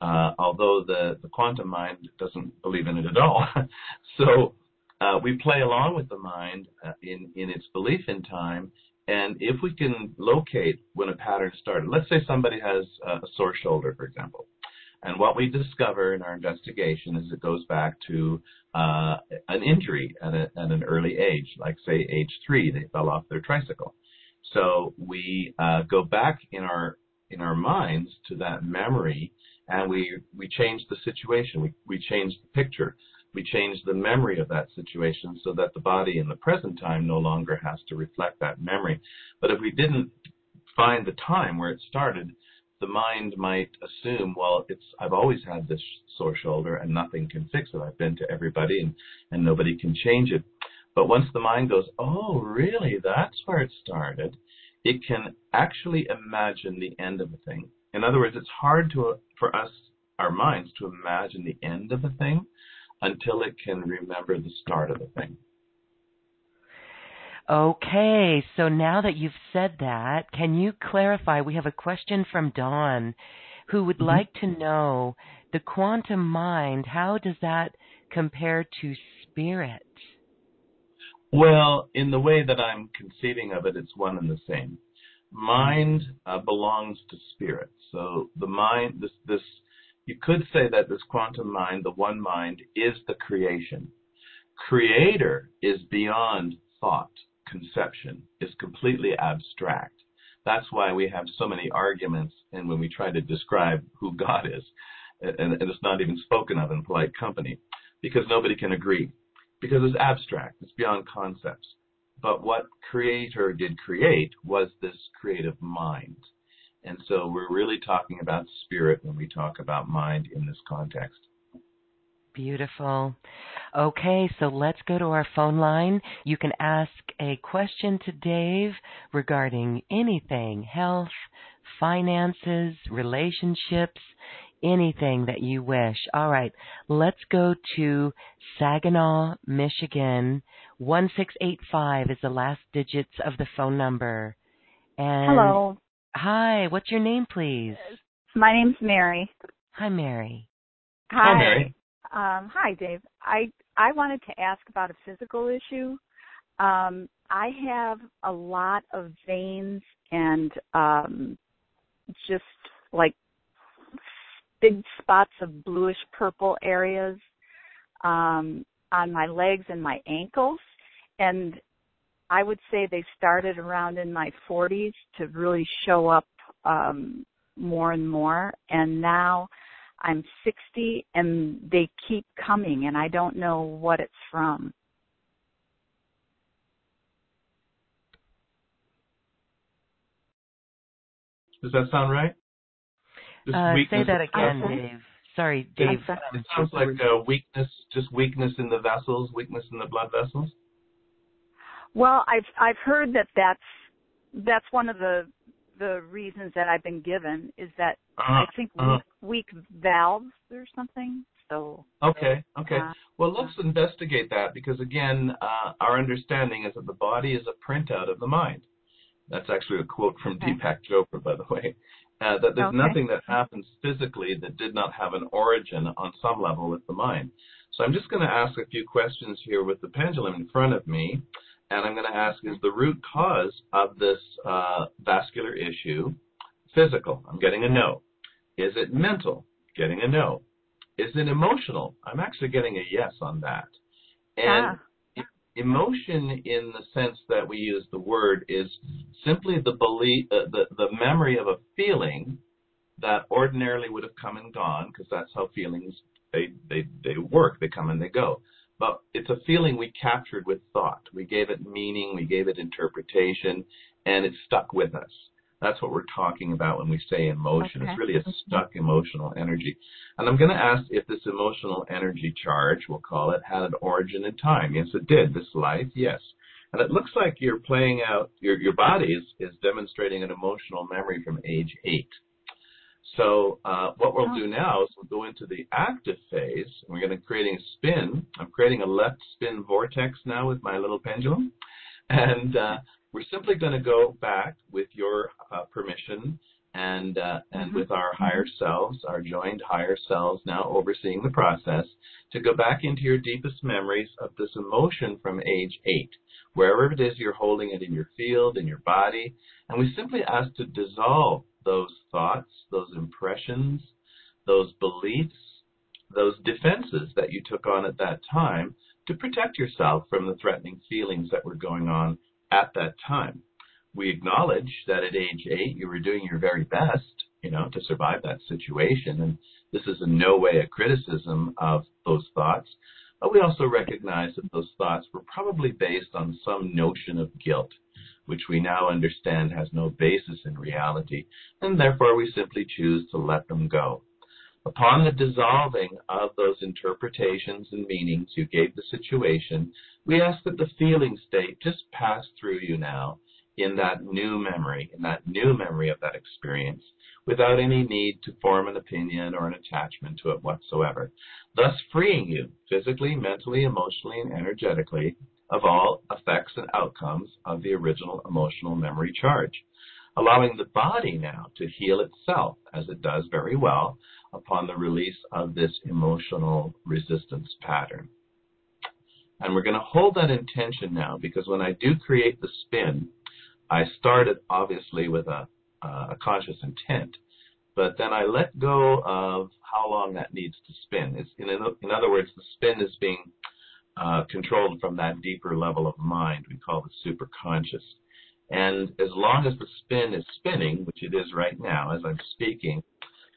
uh, although the, the quantum mind doesn't believe in it at all. so uh, we play along with the mind uh, in in its belief in time, and if we can locate when a pattern started, let's say somebody has a sore shoulder, for example. And what we discover in our investigation is it goes back to uh, an injury at, a, at an early age, like say age three, they fell off their tricycle so we uh, go back in our in our minds to that memory, and we we change the situation. We we change the picture. We change the memory of that situation so that the body in the present time no longer has to reflect that memory. But if we didn't find the time where it started, the mind might assume, well, it's I've always had this sore shoulder and nothing can fix it. I've been to everybody and and nobody can change it. But once the mind goes, oh, really, that's where it started, it can actually imagine the end of a thing. In other words, it's hard to for us, our minds, to imagine the end of a thing until it can remember the start of the thing. Okay, so now that you've said that, can you clarify? We have a question from Dawn who would Mhm. like to know the quantum mind, how does that compare to spirit? Well, in the way that I'm conceiving of it, it's one and the same. Mind uh, belongs to spirit. So the mind, this, this, you could say that this quantum mind, the one mind, is the creation. Creator is beyond thought, conception, is completely abstract. That's why we have so many arguments, and when we try to describe who God is, and, and it's not even spoken of in polite company, because nobody can agree because it's abstract, it's beyond concepts. But what creator did create was this creative mind. And so we're really talking about spirit when we talk about mind in this context. Beautiful. Okay, so let's go to our phone line. You can ask a question to Dave regarding anything health, finances, relationships, anything that you wish. All right, let's go to Saginaw, Michigan. 1685 is the last digits of the phone number. And Hello, Hi, what's your name, please? my name's Mary. Hi, Mary. Hi, Mary. Um, hi, Dave. I I wanted to ask about a physical issue. Um, I have a lot of veins and um, just like big spots of bluish purple areas um, on my legs and my ankles, and I would say they started around in my 40s to really show up um, more and more, and now I'm 60 and they keep coming, and I don't know what it's from. Does that sound right? Just Uh, say that again, vessels? Dave. Sorry, Dave. sorry. um, It sounds like uh, weakness, just weakness in the vessels, weakness in the blood vessels. Well, I've I've heard that that's that's one of the the reasons that I've been given is that Uh-huh. I think uh-huh. weak, weak valves or something. So Okay, okay. uh, Well, let's investigate that because, again, uh, our understanding is that the body is a printout of the mind. That's actually a quote from Okay. Deepak Chopra, by the way. Uh, that there's Okay. nothing that happens physically that did not have an origin on some level with the mind. So I'm just going to ask a few questions here with the pendulum in front of me, And I'm going to ask, is the root cause of this uh, vascular issue physical? I'm getting a no. Is it mental? Getting a no. Is it emotional? I'm actually getting a yes on that. And ah. Emotion, in the sense that we use the word, is simply the belief, uh, the the memory of a feeling that ordinarily would have come and gone, because that's how feelings they they they work. They come and they go. But it's a feeling we captured with thought. We gave it meaning, we gave it interpretation, and it stuck with us. That's what we're talking about when we say emotion. Okay. It's really a mm-hmm. stuck emotional energy. And I'm going to ask if this emotional energy charge, we'll call it, had an origin in time. Yes, it did. This life, yes. And it looks like you're playing out, your, your body is, is demonstrating an emotional memory from age eight. So uh, what we'll do now is we'll go into the active phase. We're going to creating a spin. I'm creating a left spin vortex now with my little pendulum. And uh, we're simply going to go back with your uh, permission and uh, and mm-hmm. with our higher selves, our joined higher selves now overseeing the process to go back into your deepest memories of this emotion from age eight, wherever it is you're holding it in your field, in your body, and we simply ask to dissolve those thoughts, those impressions, those beliefs, those defenses that you took on at that time to protect yourself from the threatening feelings that were going on at that time. We acknowledge that at age eight you were doing your very best, you know, to survive that situation. And this is in no way a criticism of those thoughts. But we also recognize that those thoughts were probably based on some notion of guilt, which we now understand has no basis in reality, and therefore we simply choose to let them go. Upon the dissolving of those interpretations and meanings you gave the situation, we ask that the feeling state just pass through you now in that new memory, in that new memory of that experience, without any need to form an opinion or an attachment to it whatsoever, thus freeing you physically, mentally, emotionally, and energetically of all effects and outcomes of the original emotional memory charge, allowing the body now to heal itself as it does very well upon the release of this emotional resistance pattern. And we're going to hold that intention now because when I do create the spin, I started obviously with a, a conscious intent, but then I let go of how long that needs to spin. It's, in, in other words, the spin is being uh, controlled from that deeper level of mind we call the superconscious. And as long as the spin is spinning, which it is right now as I'm speaking,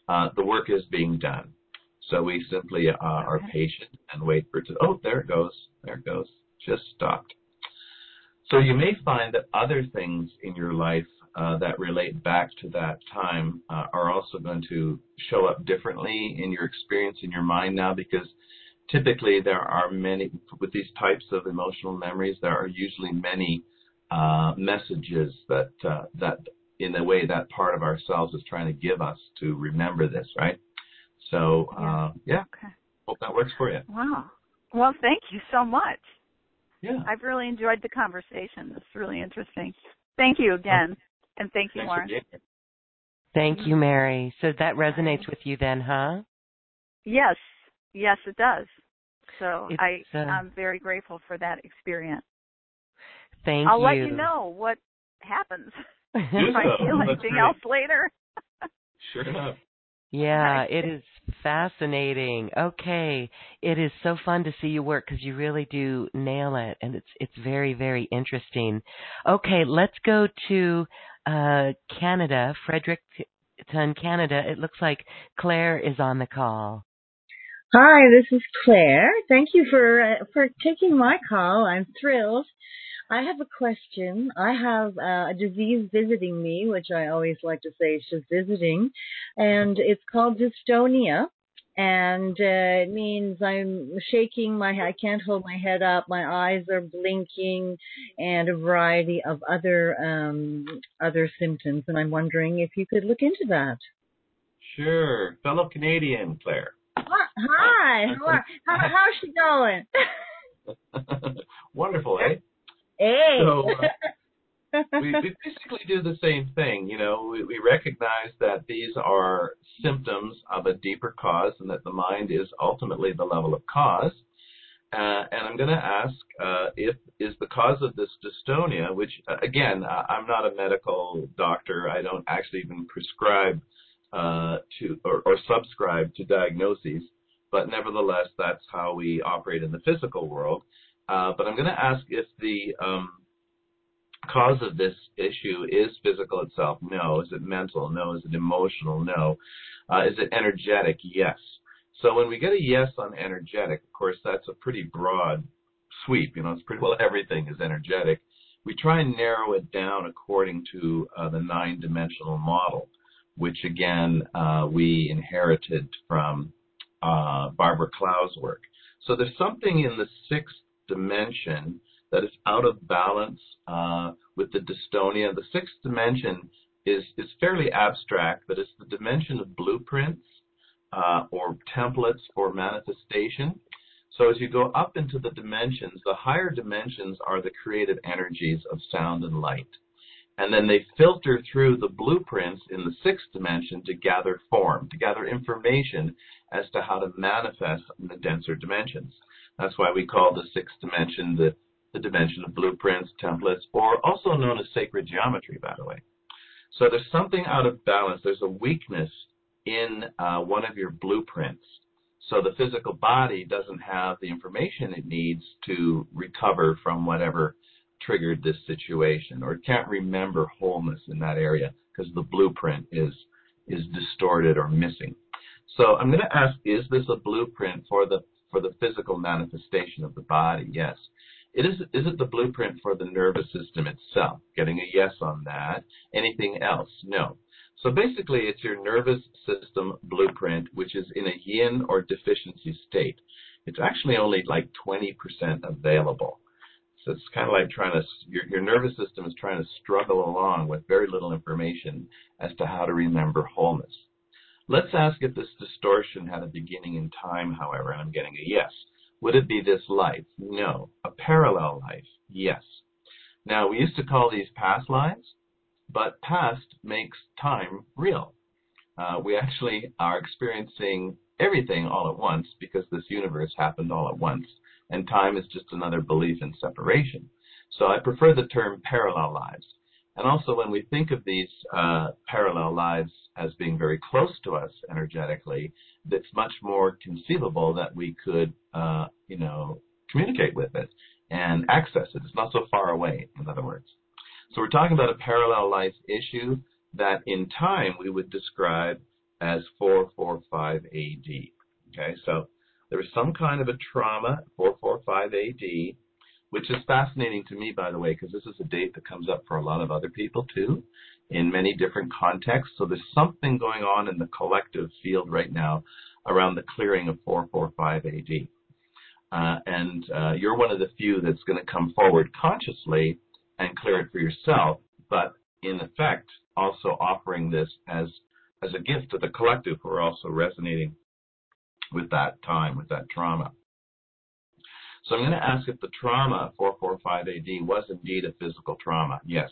uh, the work is being done. So we simply uh, are patient and wait for it to, oh, there it goes, there it goes, just stopped. So you may find that other things in your life uh, that relate back to that time uh, are also going to show up differently in your experience in your mind now because typically there are many, with these types of emotional memories, there are usually many uh, messages that, uh, that in the way that part of ourselves is trying to give us to remember this, right? So, uh, yeah. Okay. Hope that works for you. Wow. Well, thank you so much. Yeah. I've really enjoyed the conversation. It's really interesting. Thank you again. Oh. And thank you, Lauren. Thank you, Mary. So that resonates with you then, huh? Yes. Yes, it does. So it's, I, uh, I'm very grateful for that experience. Thank I'll you. I'll let you know what happens. if I feel anything else later. sure enough. Yeah, it is fascinating. Okay, it is so fun to see you work because you really do nail it, and it's it's very very interesting. Okay, let's go to uh, Canada, Fredericton, Canada. It looks like Claire is on the call. Hi, this is Claire. Thank you for uh, for taking my call. I'm thrilled. I have a question. I have uh, a disease visiting me, which I always like to say is just visiting, and it's called dystonia. And uh, it means I'm shaking my I can't hold my head up, my eyes are blinking, and a variety of other um, other symptoms. And I'm wondering if you could look into that. Sure, fellow Canadian Claire. Hi, how are, how, how's she going? Wonderful, eh? Hey. So uh, we, we basically do the same thing. You know, we, we recognize that these are symptoms of a deeper cause, and that the mind is ultimately the level of cause. Uh, and I'm going to ask uh, if is the cause of this dystonia, which uh, again I'm not a medical doctor. I don't actually even prescribe uh, to or, or, subscribe to diagnoses, but nevertheless that's how we operate in the physical world. Uh, but I'm going to ask if the um, cause of this issue is physical itself. No. Is it mental? No. Is it emotional? No. Uh, is it energetic? Yes. So when we get a yes on energetic, of course, that's a pretty broad sweep. You know, it's pretty well everything is energetic. We try and narrow it down according to uh, the nine-dimensional model, which again uh, we inherited from uh, Barbara Clow's work. So there's something in the sixth dimension that is out of balance uh, with the dystonia. The sixth dimension is is fairly abstract, but it's the dimension of blueprints uh, or templates for manifestation. So as you go up into the dimensions, the higher dimensions are the creative energies of sound and light. And then they filter through the blueprints in the sixth dimension to gather form, to gather information as to how to manifest in the denser dimensions. That's why we call the sixth dimension the, the dimension of blueprints, templates, or also known as sacred geometry, by the way. So there's something out of balance. There's a weakness in uh, one of your blueprints. So the physical body doesn't have the information it needs to recover from whatever triggered this situation, or it can't remember wholeness in that area because the blueprint is is distorted or missing. So I'm going to ask: Is this a blueprint for the for the physical manifestation of the body? Yes. It is, is it the blueprint for the nervous system itself? Getting a yes on that. Anything else? No. So basically, it's your nervous system blueprint, which is in a yin or deficiency state. It's actually only like 20% available. So it's kind of like trying to, your, your nervous system is trying to struggle along with very little information as to how to remember wholeness. Let's ask if this distortion had a beginning in time, however, and I'm getting a yes. Would it be this life? No. A parallel life? Yes. Now, we used to call these past lives but past makes time real. Uh, we actually are experiencing everything all at once because this universe happened all at once, and time is just another belief in separation. So I prefer the term parallel lives. And also, when we think of these uh, parallel lives as being very close to us energetically, it's much more conceivable that we could, uh, you know, communicate with it and access it. It's not so far away, in other words. So we're talking about a parallel life issue that in time we would describe as 445 AD. Okay, so there was some kind of a trauma, 445 AD, which is fascinating to me, by the way, because this is a date that comes up for a lot of other people too, in many different contexts. So there's something going on in the collective field right now around the clearing of 445 AD. Uh, and uh, you're one of the few that's going to come forward consciously and clear it for yourself, but in effect also offering this as as a gift to the collective who are also resonating with that time, with that trauma. So I'm going to ask if the trauma 445 AD was indeed a physical trauma. Yes.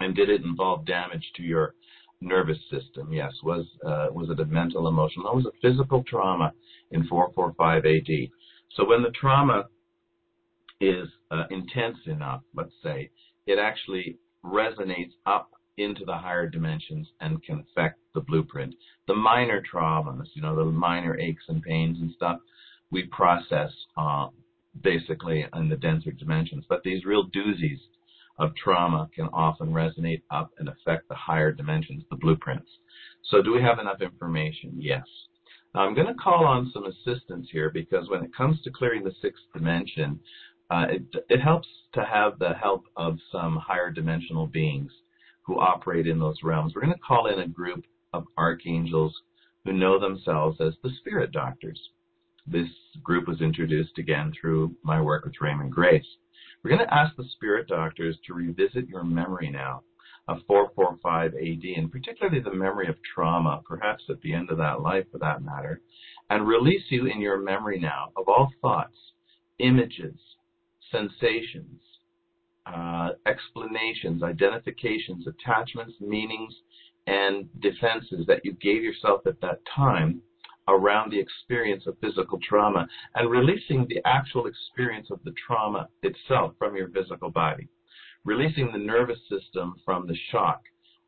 And did it involve damage to your nervous system? Yes. Was uh, was it a mental, emotional? It was a physical trauma in 445 AD. So when the trauma is uh, intense enough, let's say, it actually resonates up into the higher dimensions and can affect the blueprint. The minor traumas, you know, the minor aches and pains and stuff, we process uh, basically in the denser dimensions. But these real doozies of trauma can often resonate up and affect the higher dimensions, the blueprints. So do we have enough information? Yes. Now I'm going to call on some assistance here because when it comes to clearing the sixth dimension, uh, it, it helps to have the help of some higher dimensional beings who operate in those realms. We're going to call in a group of archangels who know themselves as the spirit doctors. This group was introduced again through my work with Raymond Grace. We're going to ask the spirit doctors to revisit your memory now of 445 AD, and particularly the memory of trauma, perhaps at the end of that life for that matter, and release you in your memory now of all thoughts, images, sensations, uh, explanations, identifications, attachments, meanings, and defenses that you gave yourself at that time around the experience of physical trauma and releasing the actual experience of the trauma itself from your physical body, releasing the nervous system from the shock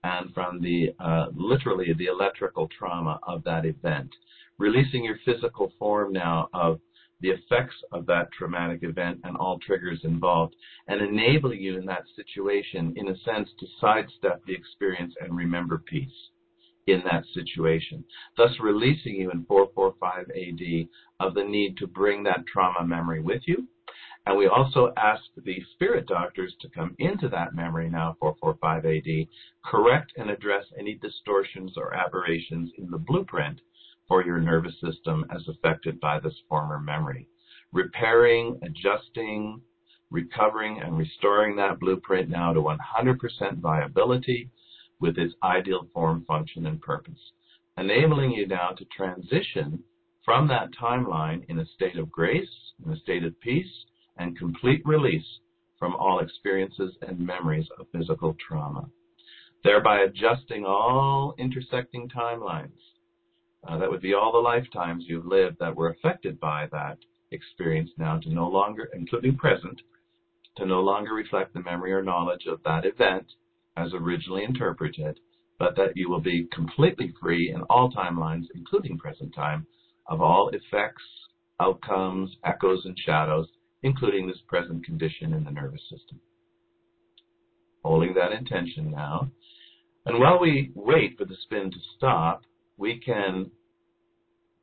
and from the uh, literally the electrical trauma of that event, releasing your physical form now of the effects of that traumatic event and all triggers involved, and enabling you in that situation, in a sense, to sidestep the experience and remember peace in that situation, thus releasing you in 445 AD of the need to bring that trauma memory with you. And we also ask the spirit doctors to come into that memory now, 445 AD, correct and address any distortions or aberrations in the blueprint for your nervous system as affected by this former memory. Repairing, adjusting, recovering, and restoring that blueprint now to 100% viability with its ideal form, function, and purpose, enabling you now to transition from that timeline in a state of grace, in a state of peace, and complete release from all experiences and memories of physical trauma, thereby adjusting all intersecting timelines. Uh, that would be all the lifetimes you've lived that were affected by that experience now to no longer, including present, to no longer reflect the memory or knowledge of that event as originally interpreted, but that you will be completely free in all timelines, including present time, of all effects, outcomes, echoes, and shadows, including this present condition in the nervous system. Holding that intention now. And while we wait for the spin to stop, we can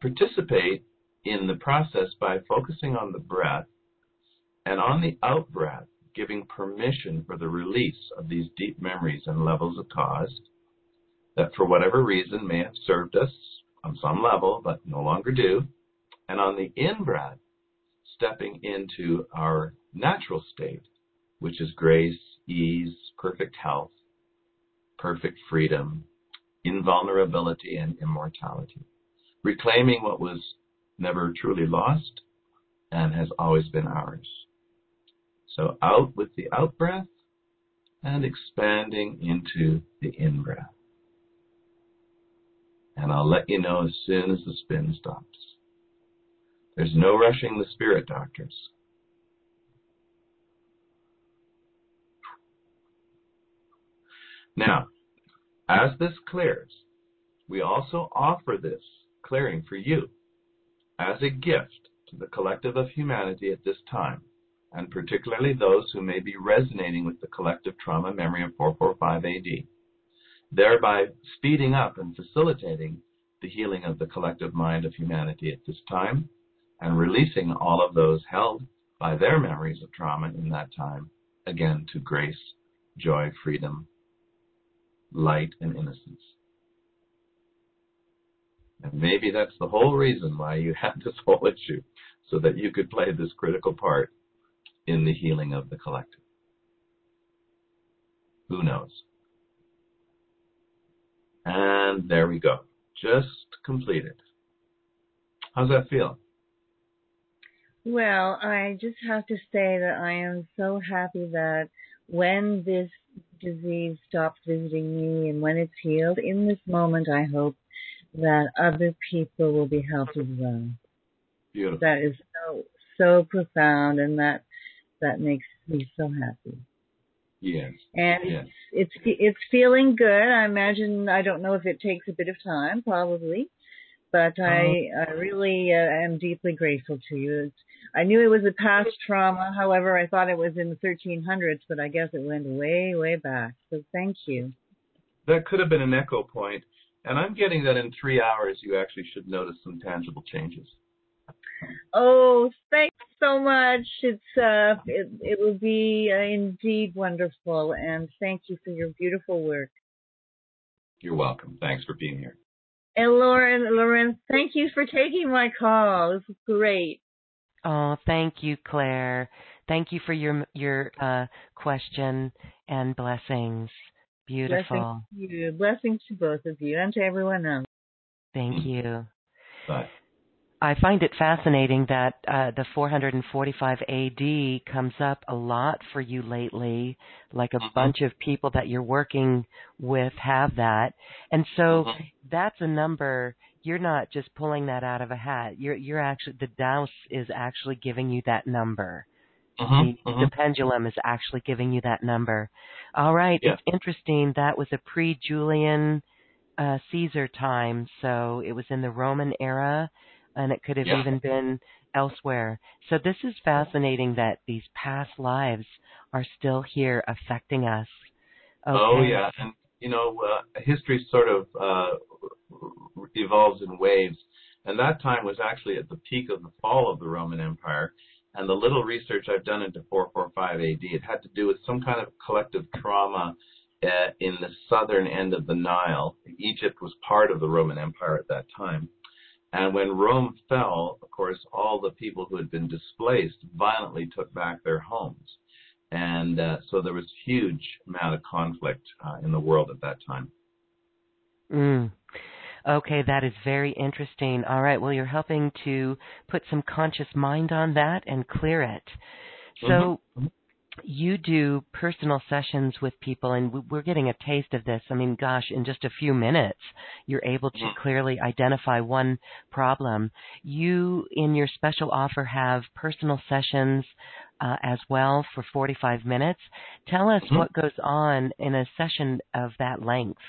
participate in the process by focusing on the breath and on the out breath giving permission for the release of these deep memories and levels of cause that for whatever reason may have served us on some level but no longer do. And on the in breath, stepping into our natural state, which is grace, ease, perfect health, perfect freedom, invulnerability, and immortality. Reclaiming what was never truly lost and has always been ours. So out with the out breath and expanding into the in breath. And I'll let you know as soon as the spin stops. There's no rushing the spirit doctors. Now, as this clears, we also offer this clearing for you as a gift to the collective of humanity at this time and particularly those who may be resonating with the collective trauma memory of 445 AD, thereby speeding up and facilitating the healing of the collective mind of humanity at this time and releasing all of those held by their memories of trauma in that time, again to grace, joy, freedom, light, and innocence. And maybe that's the whole reason why you had this whole issue, so that you could play this critical part in the healing of the collective. Who knows? And there we go. Just completed. How's that feel? Well, I just have to say that I am so happy that when this disease stops visiting me and when it's healed, in this moment, I hope that other people will be helped as well. Beautiful. That is so so profound, and that that makes me so happy. Yes. And yes. it's it's feeling good. I imagine I don't know if it takes a bit of time, probably, but I Uh-huh. I really uh, am deeply grateful to you. It's, I knew it was a past trauma. However, I thought it was in the 1300s, but I guess it went way way back. So thank you. That could have been an echo point, and I'm getting that in three hours you actually should notice some tangible changes. Oh, thanks so much. It's uh, it it will be uh, indeed wonderful, and thank you for your beautiful work. You're welcome. Thanks for being here. And Lauren, Lauren, thank you for taking my call. This is great. Oh, thank you, Claire. Thank you for your your uh, question and blessings. Beautiful. Blessings to you. Blessings to both of you and to everyone else. Thank you. Bye. I find it fascinating that uh, the 445 AD comes up a lot for you lately. Like a Mhm. bunch of people that you're working with have that. And so Mhm. that's a number you're not just pulling that out of a hat. You're you're actually the dowse is actually giving you that number. Mm-hmm, the, mm-hmm. the pendulum is actually giving you that number. All right, Yeah. it's interesting. That was a pre-Julian uh, Caesar time, so it was in the Roman era, and it could have Yeah. even been elsewhere. So this is fascinating that these past lives are still here affecting us. Okay. Oh yeah, and you know, uh, history sort of uh, evolves in waves, and that time was actually at the peak of the fall of the Roman Empire. And the little research I've done into 445 AD, it had to do with some kind of collective trauma uh, in the southern end of the Nile. Egypt was part of the Roman Empire at that time. And when Rome fell, of course, all the people who had been displaced violently took back their homes. And uh, so there was huge amount of conflict uh, in the world at that time. Mm. Okay, that is very interesting. All right, well, you're helping to put some conscious mind on that and clear it. So, Mhm. You do personal sessions with people, and we- we're getting a taste of this. I mean, gosh, in just a few minutes, you're able to Mhm. clearly identify one problem. You, in your special offer, have personal sessions uh, as well for 45 minutes. Tell us Mhm. what goes on in a session of that length.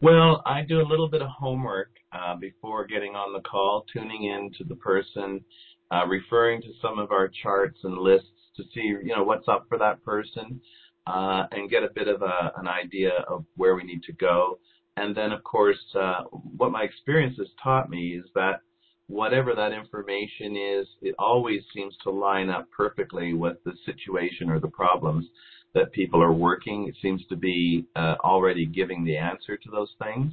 Well, I do a little bit of homework uh, before getting on the call, tuning in to the person, uh, referring to some of our charts and lists to see, you know, what's up for that person, uh, and get a bit of a, an idea of where we need to go. And then, of course, uh, what my experience has taught me is that whatever that information is, it always seems to line up perfectly with the situation or the problems that people are working. It seems to be uh, already giving the answer to those things.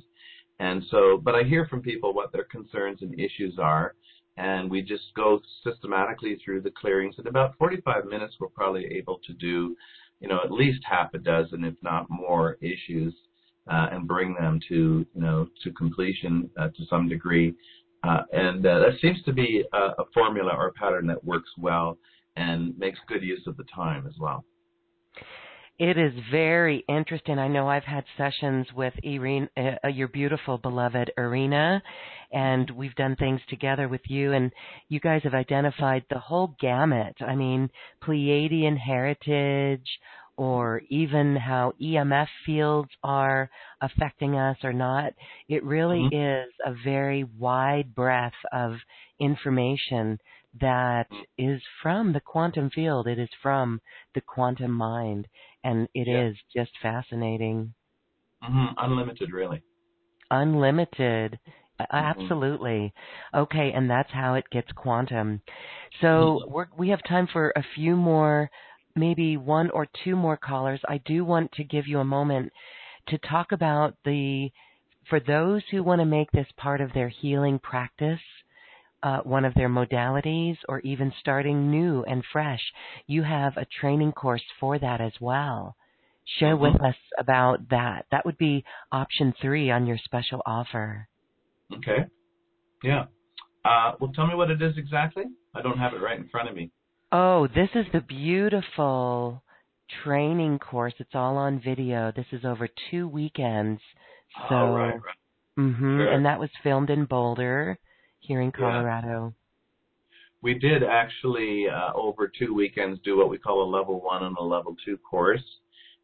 And so, but I hear from people what their concerns and issues are, and we just go systematically through the clearings. In about 45 minutes, we're probably able to do, you know, at least half a dozen, if not more, issues, uh, and bring them to, you know, to completion uh, to some degree. Uh, and uh, that seems to be a, a formula or a pattern that works well and makes good use of the time as well. It is very interesting. I know I've had sessions with Irene, uh, your beautiful beloved Irina, and we've done things together with you, and you guys have identified the whole gamut. I mean, Pleiadian heritage, or even how EMF fields are affecting us or not. It really is a very wide breadth of information that is from the quantum field. It is from the quantum mind, and it is Yeah. just fascinating. hmm Unlimited, really. Unlimited. A- Absolutely. Okay, and that's how it gets quantum. So we're, we have time for a few more, maybe one or two more callers. I do want to give you a moment to talk about the, for those who want to make this part of their healing practice, uh, one of their modalities, or even starting new and fresh, you have a training course for that as well. Share with us about that. That would be option three on your special offer. Okay. Yeah. Uh, well, tell me what it is exactly. I don't have it right in front of me. Oh, this is the beautiful training course. It's all on video. This is over two weekends. So, oh, right, right. hmm Sure. and that was filmed in Boulder, here in Yeah. Colorado. We did actually uh, over two weekends do what we call a level one and a level two course,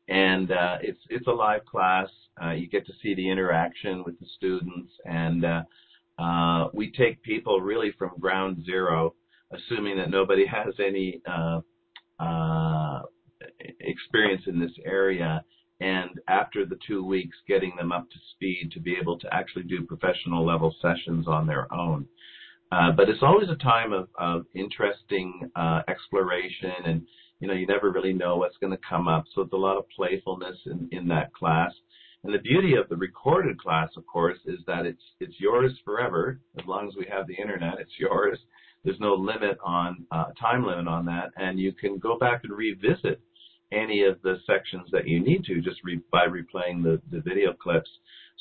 and uh, it's it's a live class. Uh, you get to see the interaction with the students, and uh, uh, we take people really from ground zero, assuming that nobody has any uh, uh, experience in this area, and after the two weeks, getting them up to speed to be able to actually do professional level sessions on their own. Uh, but it's always a time of, of interesting uh, exploration, and you know you never really know what's going to come up. So it's a lot of playfulness in, in that class. And the beauty of the recorded class, of course, is that it's it's yours forever. As long as we have the internet, it's yours. There's no limit on uh, time limit on that, and you can go back and revisit any of the sections that you need to just re- by replaying the, the video clips.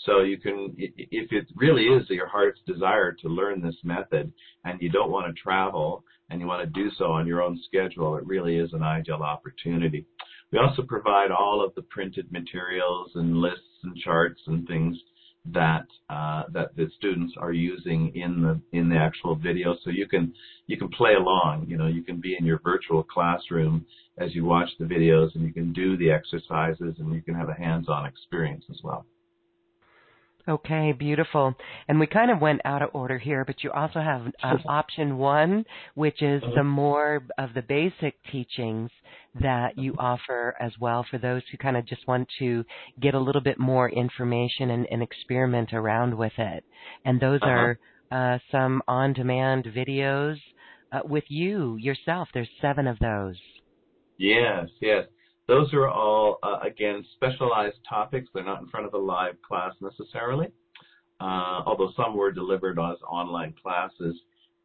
So you can, if it really is your heart's desire to learn this method and you don't want to travel and you want to do so on your own schedule, it really is an ideal opportunity. We also provide all of the printed materials and lists and charts and things that uh, that the students are using in the in the actual video. So you can you can play along. You know, you can be in your virtual classroom as you watch the videos, and you can do the exercises, and you can have a hands-on experience as well. Okay, beautiful. And we kind of went out of order here, but you also have uh, option one, which is the more of the basic teachings that you offer as well for those who kind of just want to get a little bit more information and, and experiment around with it. And those Uh-huh. are uh, some on demand videos uh, with you yourself. There's seven of those. Yes, yes. Those are all, uh, again, specialized topics. They're not in front of a live class necessarily, uh, although some were delivered as online classes.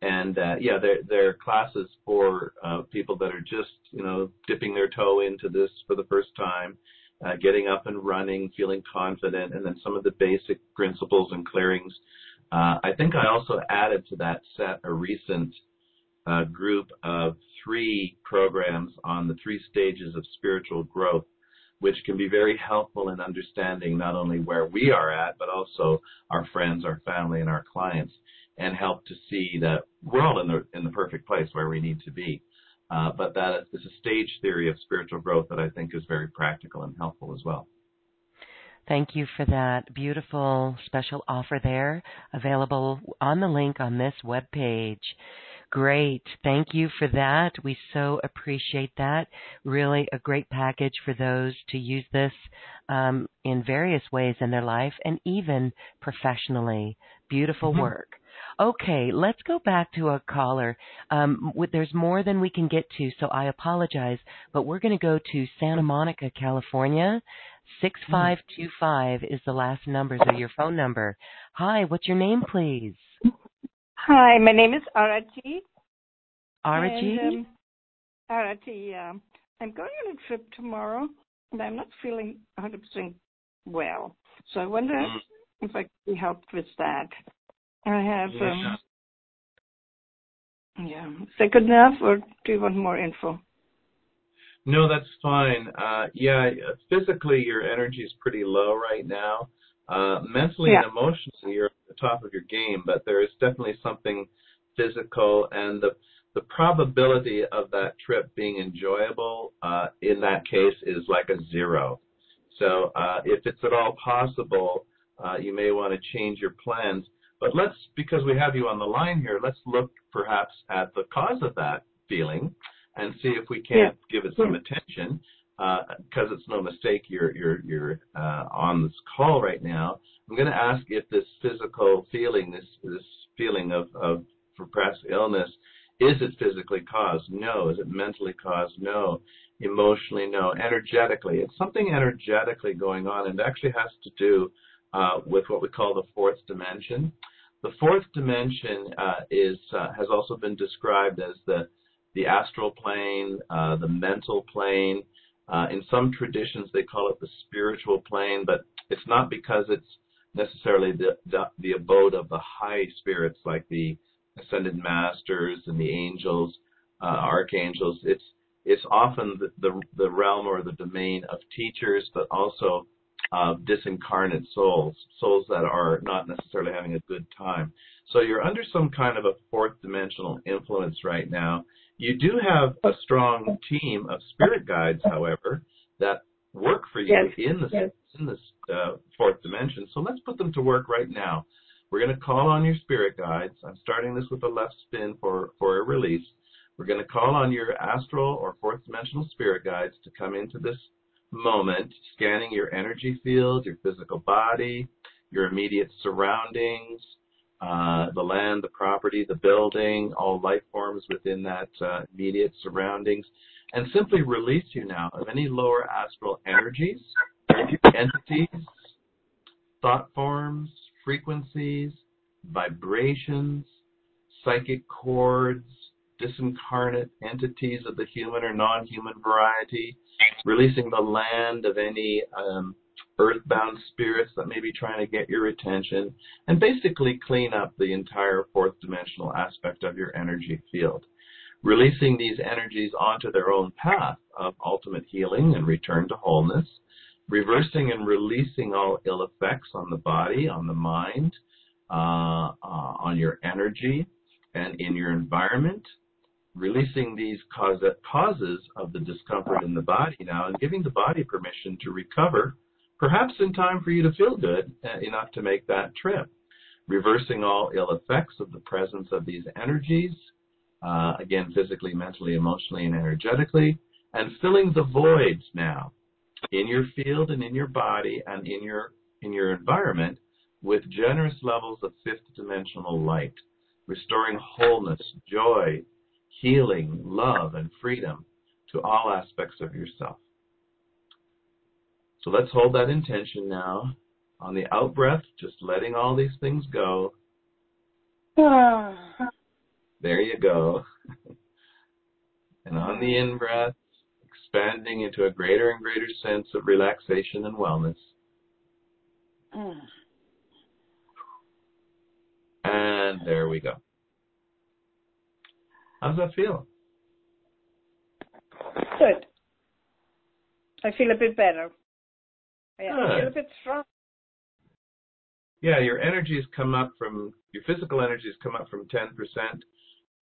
And uh, yeah, they're, they're classes for uh, people that are just, you know, dipping their toe into this for the first time, uh, getting up and running, feeling confident, and then some of the basic principles and clearings. Uh, I think I also added to that set a recent uh, group of three programs on the three stages of spiritual growth, which can be very helpful in understanding not only where we are at, but also our friends, our family, and our clients, and help to see that we're all in the in the perfect place where we need to be. Uh, but that is a stage theory of spiritual growth that I think is very practical and helpful as well. Thank you for that beautiful special offer there, available on the link on this web page. Great. Thank you for that. We so appreciate that. Really a great package for those to use this um, in various ways in their life and even professionally. Beautiful Mhm. work. Okay, let's go back to a caller. Um, w- there's more than we can get to, so I apologize, but we're going to go to Santa Monica, California. 6525 is the last numbers of your phone number. Hi, what's your name, please? Hi, my name is Arati. Araji? And, um, Arati, yeah. I'm going on a trip tomorrow, and I'm not feeling 100% well. So I wonder Mm. if I could be helped with that. I have, um, yeah. Is that good enough, or do you want more info? No, that's fine. Uh, yeah, physically your energy is pretty low right now. Uh, mentally Yeah. and emotionally you're at the top of your game, but there is definitely something physical and the the probability of that trip being enjoyable uh, in that case is like a zero. So uh, if it's at all possible, uh, you may want to change your plans. But let's, because we have you on the line here, let's look perhaps at the cause of that feeling and see if we can't give it some attention. Because it's no mistake you're you're you're uh, on this call right now. I'm going to ask if this physical feeling, this this feeling of of repressed illness, is it physically caused? No. Is it mentally caused? No. Emotionally? No. Energetically? It's something energetically going on, and it actually has to do uh, with what we call the fourth dimension. The fourth dimension uh, is uh, has also been described as the the astral plane, uh, the mental plane. Uh, in some traditions, they call it the spiritual plane, but it's not because it's necessarily the, the, the abode of the high spirits like the ascended masters and the angels, uh, archangels. It's it's often the, the, the realm or the domain of teachers, but also uh, disincarnate souls, souls that are not necessarily having a good time. So you're under some kind of a fourth dimensional influence right now. You do have a strong team of spirit guides, however, that work for you Yes. in this Yes. in this uh, fourth dimension. So let's put them to work right now. We're going to call on your spirit guides. I'm starting this with a left spin for, for a release. We're going to call on your astral or fourth dimensional spirit guides to come into this moment, scanning your energy field, your physical body, your immediate surroundings, uh, the land, the property, the building, all life forms within that uh, immediate surroundings, and simply release you now of any lower astral energies, entities, thought forms, frequencies, vibrations, psychic cords, disincarnate entities of the human or non-human variety, releasing the land of any um, earthbound spirits that may be trying to get your attention, and basically clean up the entire fourth dimensional aspect of your energy field. Releasing these energies onto their own path of ultimate healing and return to wholeness, reversing and releasing all ill effects on the body, on the mind, uh, uh, on your energy, and in your environment. Releasing these cause- causes of the discomfort in the body now and giving the body permission to recover, perhaps in time for you to feel good uh, enough to make that trip. Reversing all ill effects of the presence of these energies, uh, again, physically, mentally, emotionally, and energetically, and filling the voids now in your field and in your body and in your in your environment with generous levels of fifth dimensional light, restoring wholeness, joy, healing, love, and freedom to all aspects of yourself. So let's hold that intention now. On the out breath, just letting all these things go. there you go. and on the in breath, expanding into a greater and greater sense of relaxation and wellness. Mm. And there we go. How's that feel? Good. I feel a bit better. Yeah, I feel a bit strong. Yeah, your energy has come up from your physical energy has come up from 10%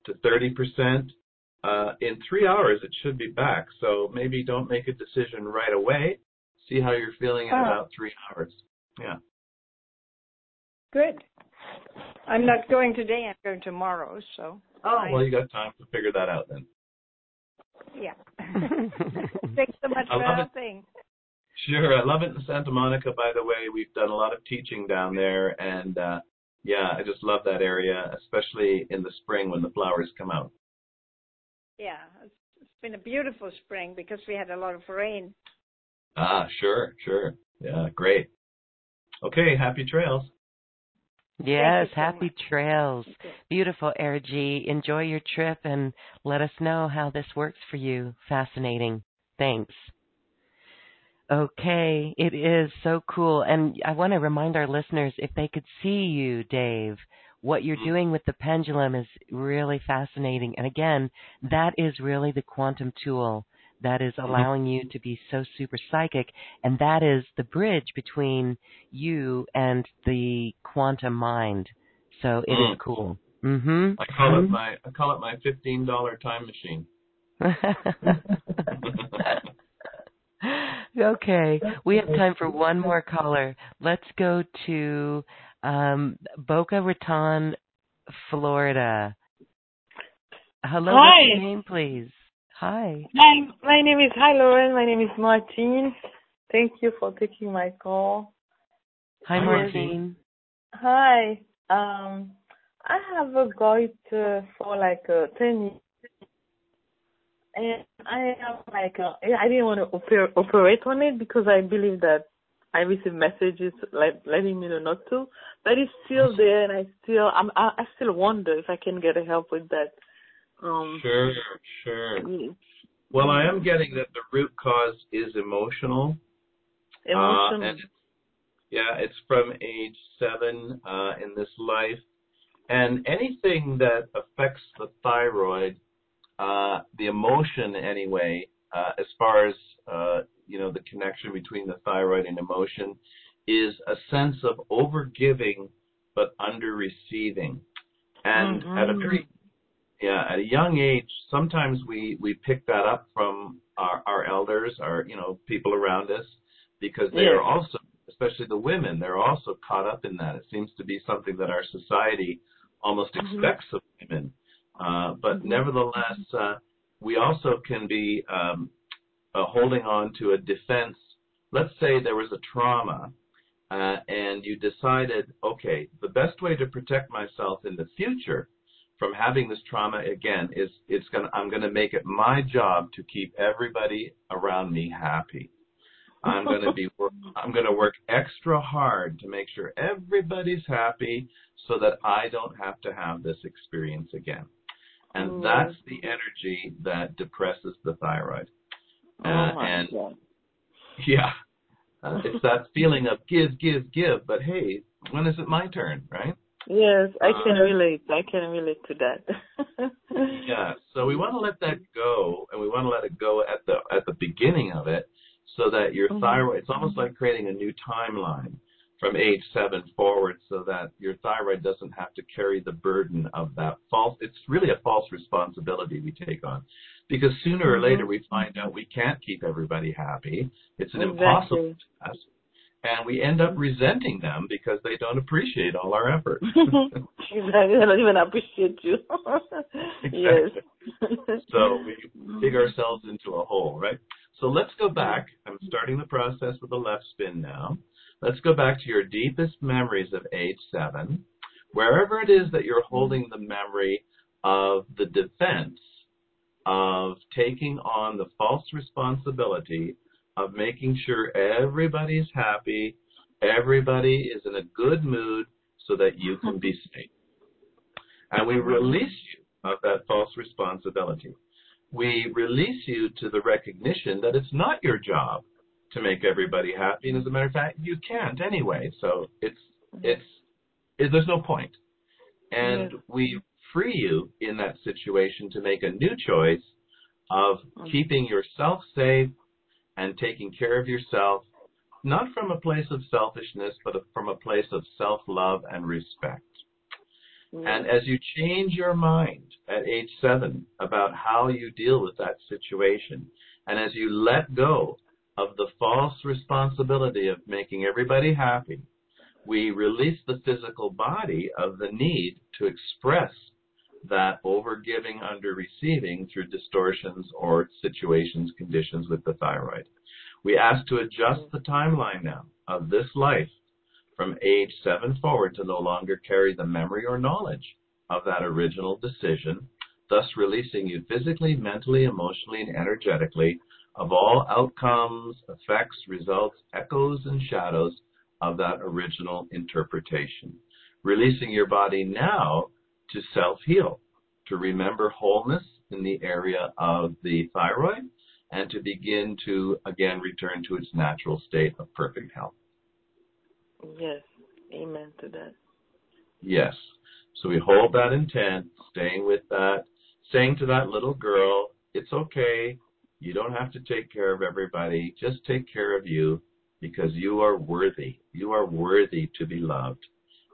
to 30%. Uh, in three hours, it should be back. So maybe don't make a decision right away. See how you're feeling in Ah. about three hours. Yeah. Good. I'm not going today. I'm going tomorrow. So Oh, Fine. well, you got time to figure that out then. yeah. Thanks so much I for love helping. Sure, I love it in Santa Monica. By the way, we've done a lot of teaching down there, and uh, yeah, I just love that area, especially in the spring when the flowers come out. Yeah, it's, it's been a beautiful spring because we had a lot of rain. Ah, sure, sure, yeah, great. Okay, happy trails. Yes, so happy much. trails. Beautiful, Ergy. Enjoy your trip and let us know how this works for you. Fascinating. Thanks. Okay, it is so cool. And I want to remind our listeners if they could see you, Dave, what you're Mhm. doing with the pendulum is really fascinating. And again, that is really the quantum tool that is allowing you to be so super psychic. And that is the bridge between you and the quantum mind. So it is Mm. cool. Mm-hmm. I call it my I call it my fifteen dollar time machine. okay, we have time for one more caller. Let's go to um, Boca Raton, Florida. Hello, what's Hi. your name, please? Hi. Hi, my name is Hi Lauren. My name is Martine. Thank you for taking my call. Hi, Martine. Hi. Um, I have a goiter uh, for like uh, ten years, and I have like uh, I didn't want to oper- operate on it because I believe that I receive messages like letting me know not to, but it's still there, and I still I'm I, I still wonder if I can get help with that. Um, Sure, sure. Well, I am getting that the root cause is emotional. Uh, emotional. and it's, yeah, it's from age seven uh, in this life. And anything that affects the thyroid, uh, the emotion anyway, uh, as far as, uh, you know, the connection between the thyroid and emotion, is a sense of overgiving but under receiving. And at a very yeah, at a young age, sometimes we we pick that up from our our elders, our you know people around us, because they Yes. are also, especially the women, they're also caught up in that. It seems to be something that our society almost Mhm. expects of women. Uh, but Mhm. nevertheless, uh, we also can be um, uh, holding on to a defense. Let's say there was a trauma, uh, and you decided, okay, the best way to protect myself in the future from having this trauma again is it's gonna I'm gonna make it my job to keep everybody around me happy. I'm gonna be wor- I'm gonna work extra hard to make sure everybody's happy so that I don't have to have this experience again. And Mm. that's the energy that depresses the thyroid. Oh Uh, my and God. yeah, uh, it's that feeling of give, give, give. But hey, when is it my turn, right? Yes, I can Uh, relate. I can relate to that. Yeah. So we want to let that go, and we want to let it go at the at the beginning of it, so that your Mhm. thyroid, it's almost like creating a new timeline from age seven forward so that your thyroid doesn't have to carry the burden of that false, it's really a false responsibility we take on. Because sooner or Mhm. later we find out we can't keep everybody happy. It's an Exactly. impossible task. And we end up resenting them because they don't appreciate all our efforts. exactly. I don't even appreciate you. yes. so we dig ourselves into a hole, right? So let's go back. I'm starting the process with a left spin now. Let's go back to your deepest memories of age seven. Wherever it is that you're holding the memory of the defense of taking on the false responsibility of making sure everybody's happy, everybody is in a good mood so that you can be safe. And we release you of that false responsibility. We release you to the recognition that it's not your job to make everybody happy, and as a matter of fact, you can't anyway. So it's it's it, there's no point. And we free you in that situation to make a new choice of mm. keeping yourself safe and taking care of yourself, not from a place of selfishness, but from a place of self-love and respect. Mm-hmm. And as you change your mind at age seven about how you deal with that situation, and as you let go of the false responsibility of making everybody happy, we release the physical body of the need to express that overgiving under receiving through distortions or situations, conditions with the thyroid. We ask to adjust the timeline now of this life from age seven forward to no longer carry the memory or knowledge of that original decision, thus releasing you physically, mentally, emotionally, and energetically of all outcomes, effects, results, echoes, and shadows of that original interpretation. Releasing your body now to self heal, to remember wholeness in the area of the thyroid, and to begin to again return to its natural state of perfect health. Yes. Amen to that. Yes. So we hold that intent, staying with that, saying to that little girl, it's okay. You don't have to take care of everybody. Just take care of you because you are worthy. You are worthy to be loved.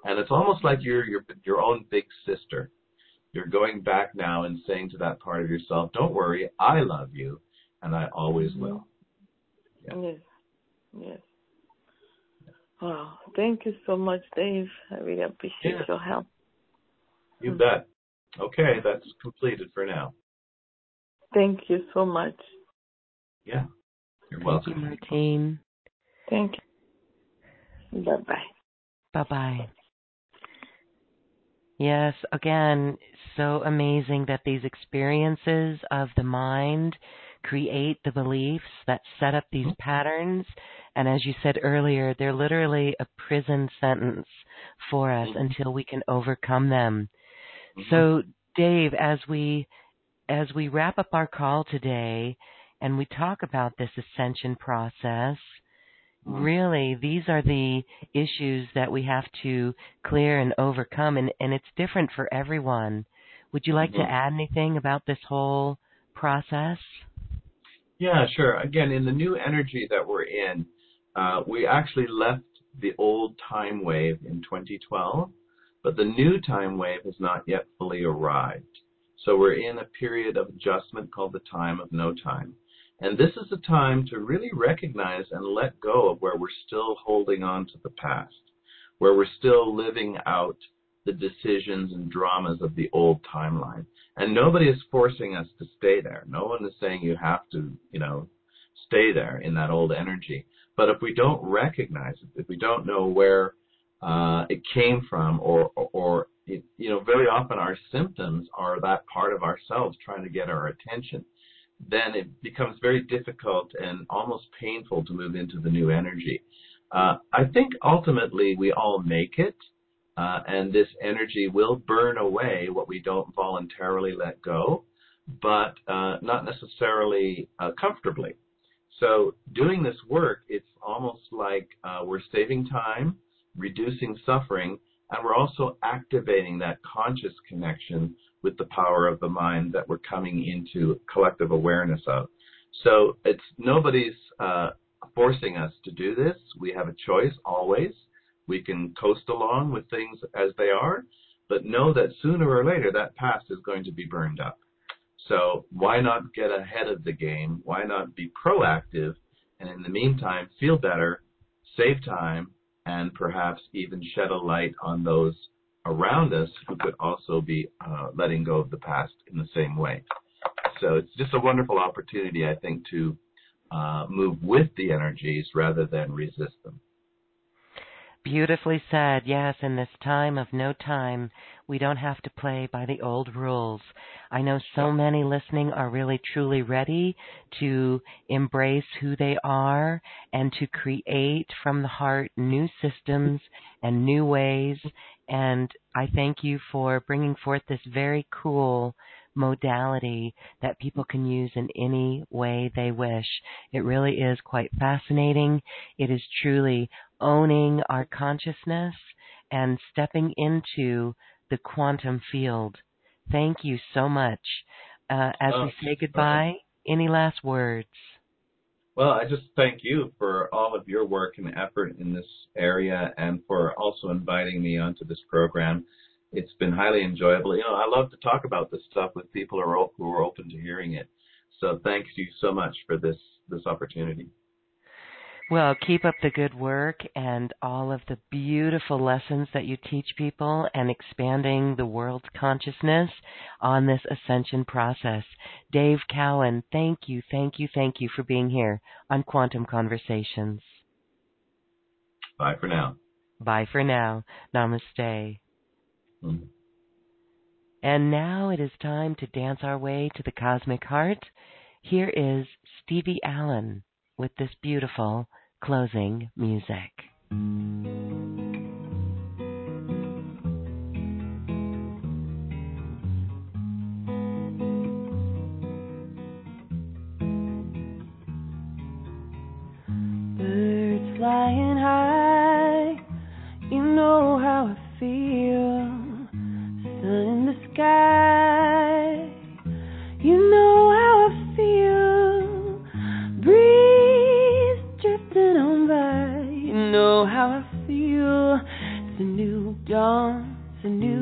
And it's almost like you're your your own big sister. You're going back now and saying to that part of yourself, "Don't worry, I love you, and I always mm-hmm. will." Yeah. Yes. Yes. Wow. Thank you so much, Dave. I really appreciate Yeah. your help. You mm. bet. Okay, that's completed for now. Thank you so much. Yeah. You're Thank you, welcome. Martine. Thank you. Bye bye. Bye bye. Yes, again, so amazing that these experiences of the mind create the beliefs that set up these patterns. And as you said earlier, they're literally a prison sentence for us Mhm. until we can overcome them. Mhm. So, Dave, as we as we wrap up our call today and we talk about this ascension process. Really these are the issues that we have to clear and overcome and, and it's different for everyone. Would you like Mhm. to add anything about this whole process? Yeah, sure. Again, in the new energy that we're in, uh, we actually left the old time wave in 2012, but the new time wave has not yet fully arrived. So we're in a period of adjustment called the time of no time. And this is a time to really recognize and let go of where we're still holding on to the past, where we're still living out the decisions and dramas of the old timeline. And nobody is forcing us to stay there. No one is saying you have to, you know, stay there in that old energy. But if we don't recognize it, if we don't know where uh, it came from, or, or, or it, you know, very often our symptoms are that part of ourselves trying to get our attention, then it becomes very difficult and almost painful to move into the new energy. Uh, I think ultimately we all make it, uh, and this energy will burn away what we don't voluntarily let go, but uh, not necessarily uh, comfortably. So doing this work, it's almost like uh, we're saving time, reducing suffering, and we're also activating that conscious connection with the power of the mind that we're coming into collective awareness of. So it's nobody's uh, forcing us to do this. We have a choice always. We can coast along with things as they are, but know that sooner or later that past is going to be burned up. So why not get ahead of the game? Why not be proactive and in the meantime feel better, save time, and perhaps even shed a light on those around us who could also be uh, letting go of the past in the same way. So it's just a wonderful opportunity, I think, to uh, move with the energies rather than resist them. Beautifully said. Yes, in this time of no time, we don't have to play by the old rules. I know so many listening are really truly ready to embrace who they are and to create from the heart new systems and new ways. And I thank you for bringing forth this very cool modality that people can use in any way they wish. It really is quite fascinating. It is truly owning our consciousness and stepping into the quantum field. Thank you so much. Uh, as we say goodbye, any last words? Well, I just thank you for all of your work and effort in this area and for also inviting me onto this program it's been highly enjoyable. You know, I love to talk about this stuff with people who are, who are open to hearing it. So thanks you so much for this this opportunity. Well, keep up the good work and all of the beautiful lessons that you teach people and expanding the world's consciousness on this ascension process. Dave Cowan, thank you, thank you, thank you for being here on Quantum Conversations. Bye for now. Bye for now. Namaste. Mm-hmm. And now it is time to dance our way to the cosmic heart. Here is Stevie Allen with this beautiful closing music. Birds flying high, you know how I feel new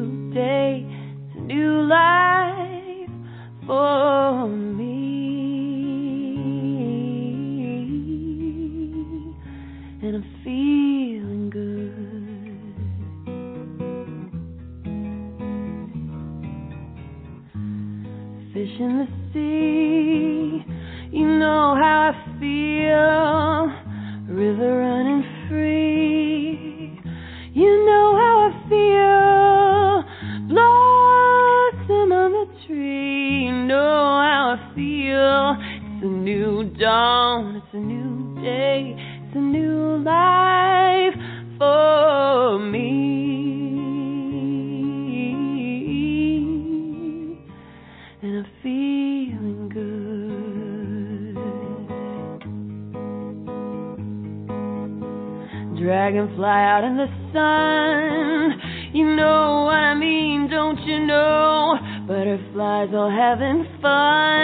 Dragonfly out in the sun, you know what I mean, don't you know? Butterflies all having fun,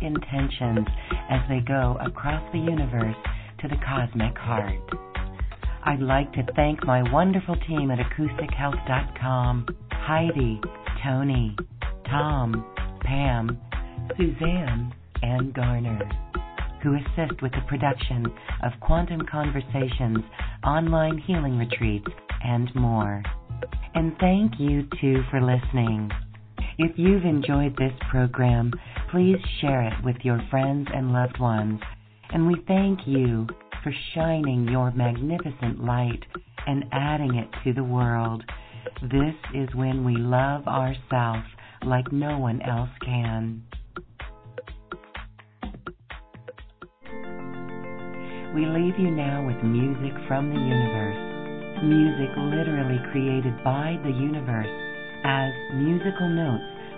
intentions as they go across the universe to the cosmic heart. I'd like to thank my wonderful team at acoustichealth.com Heidi, Tony, Tom, Pam, Suzanne, and Garner, who assist with the production of Quantum Conversations, online healing retreats, and more. And thank you too for listening. If you've enjoyed this program, please share it with your friends and loved ones. And we thank you for shining your magnificent light and adding it to the world. This is when we love ourselves like no one else can. We leave you now with music from the universe. Music literally created by the universe as musical notes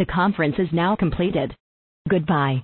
The conference is now completed. Goodbye.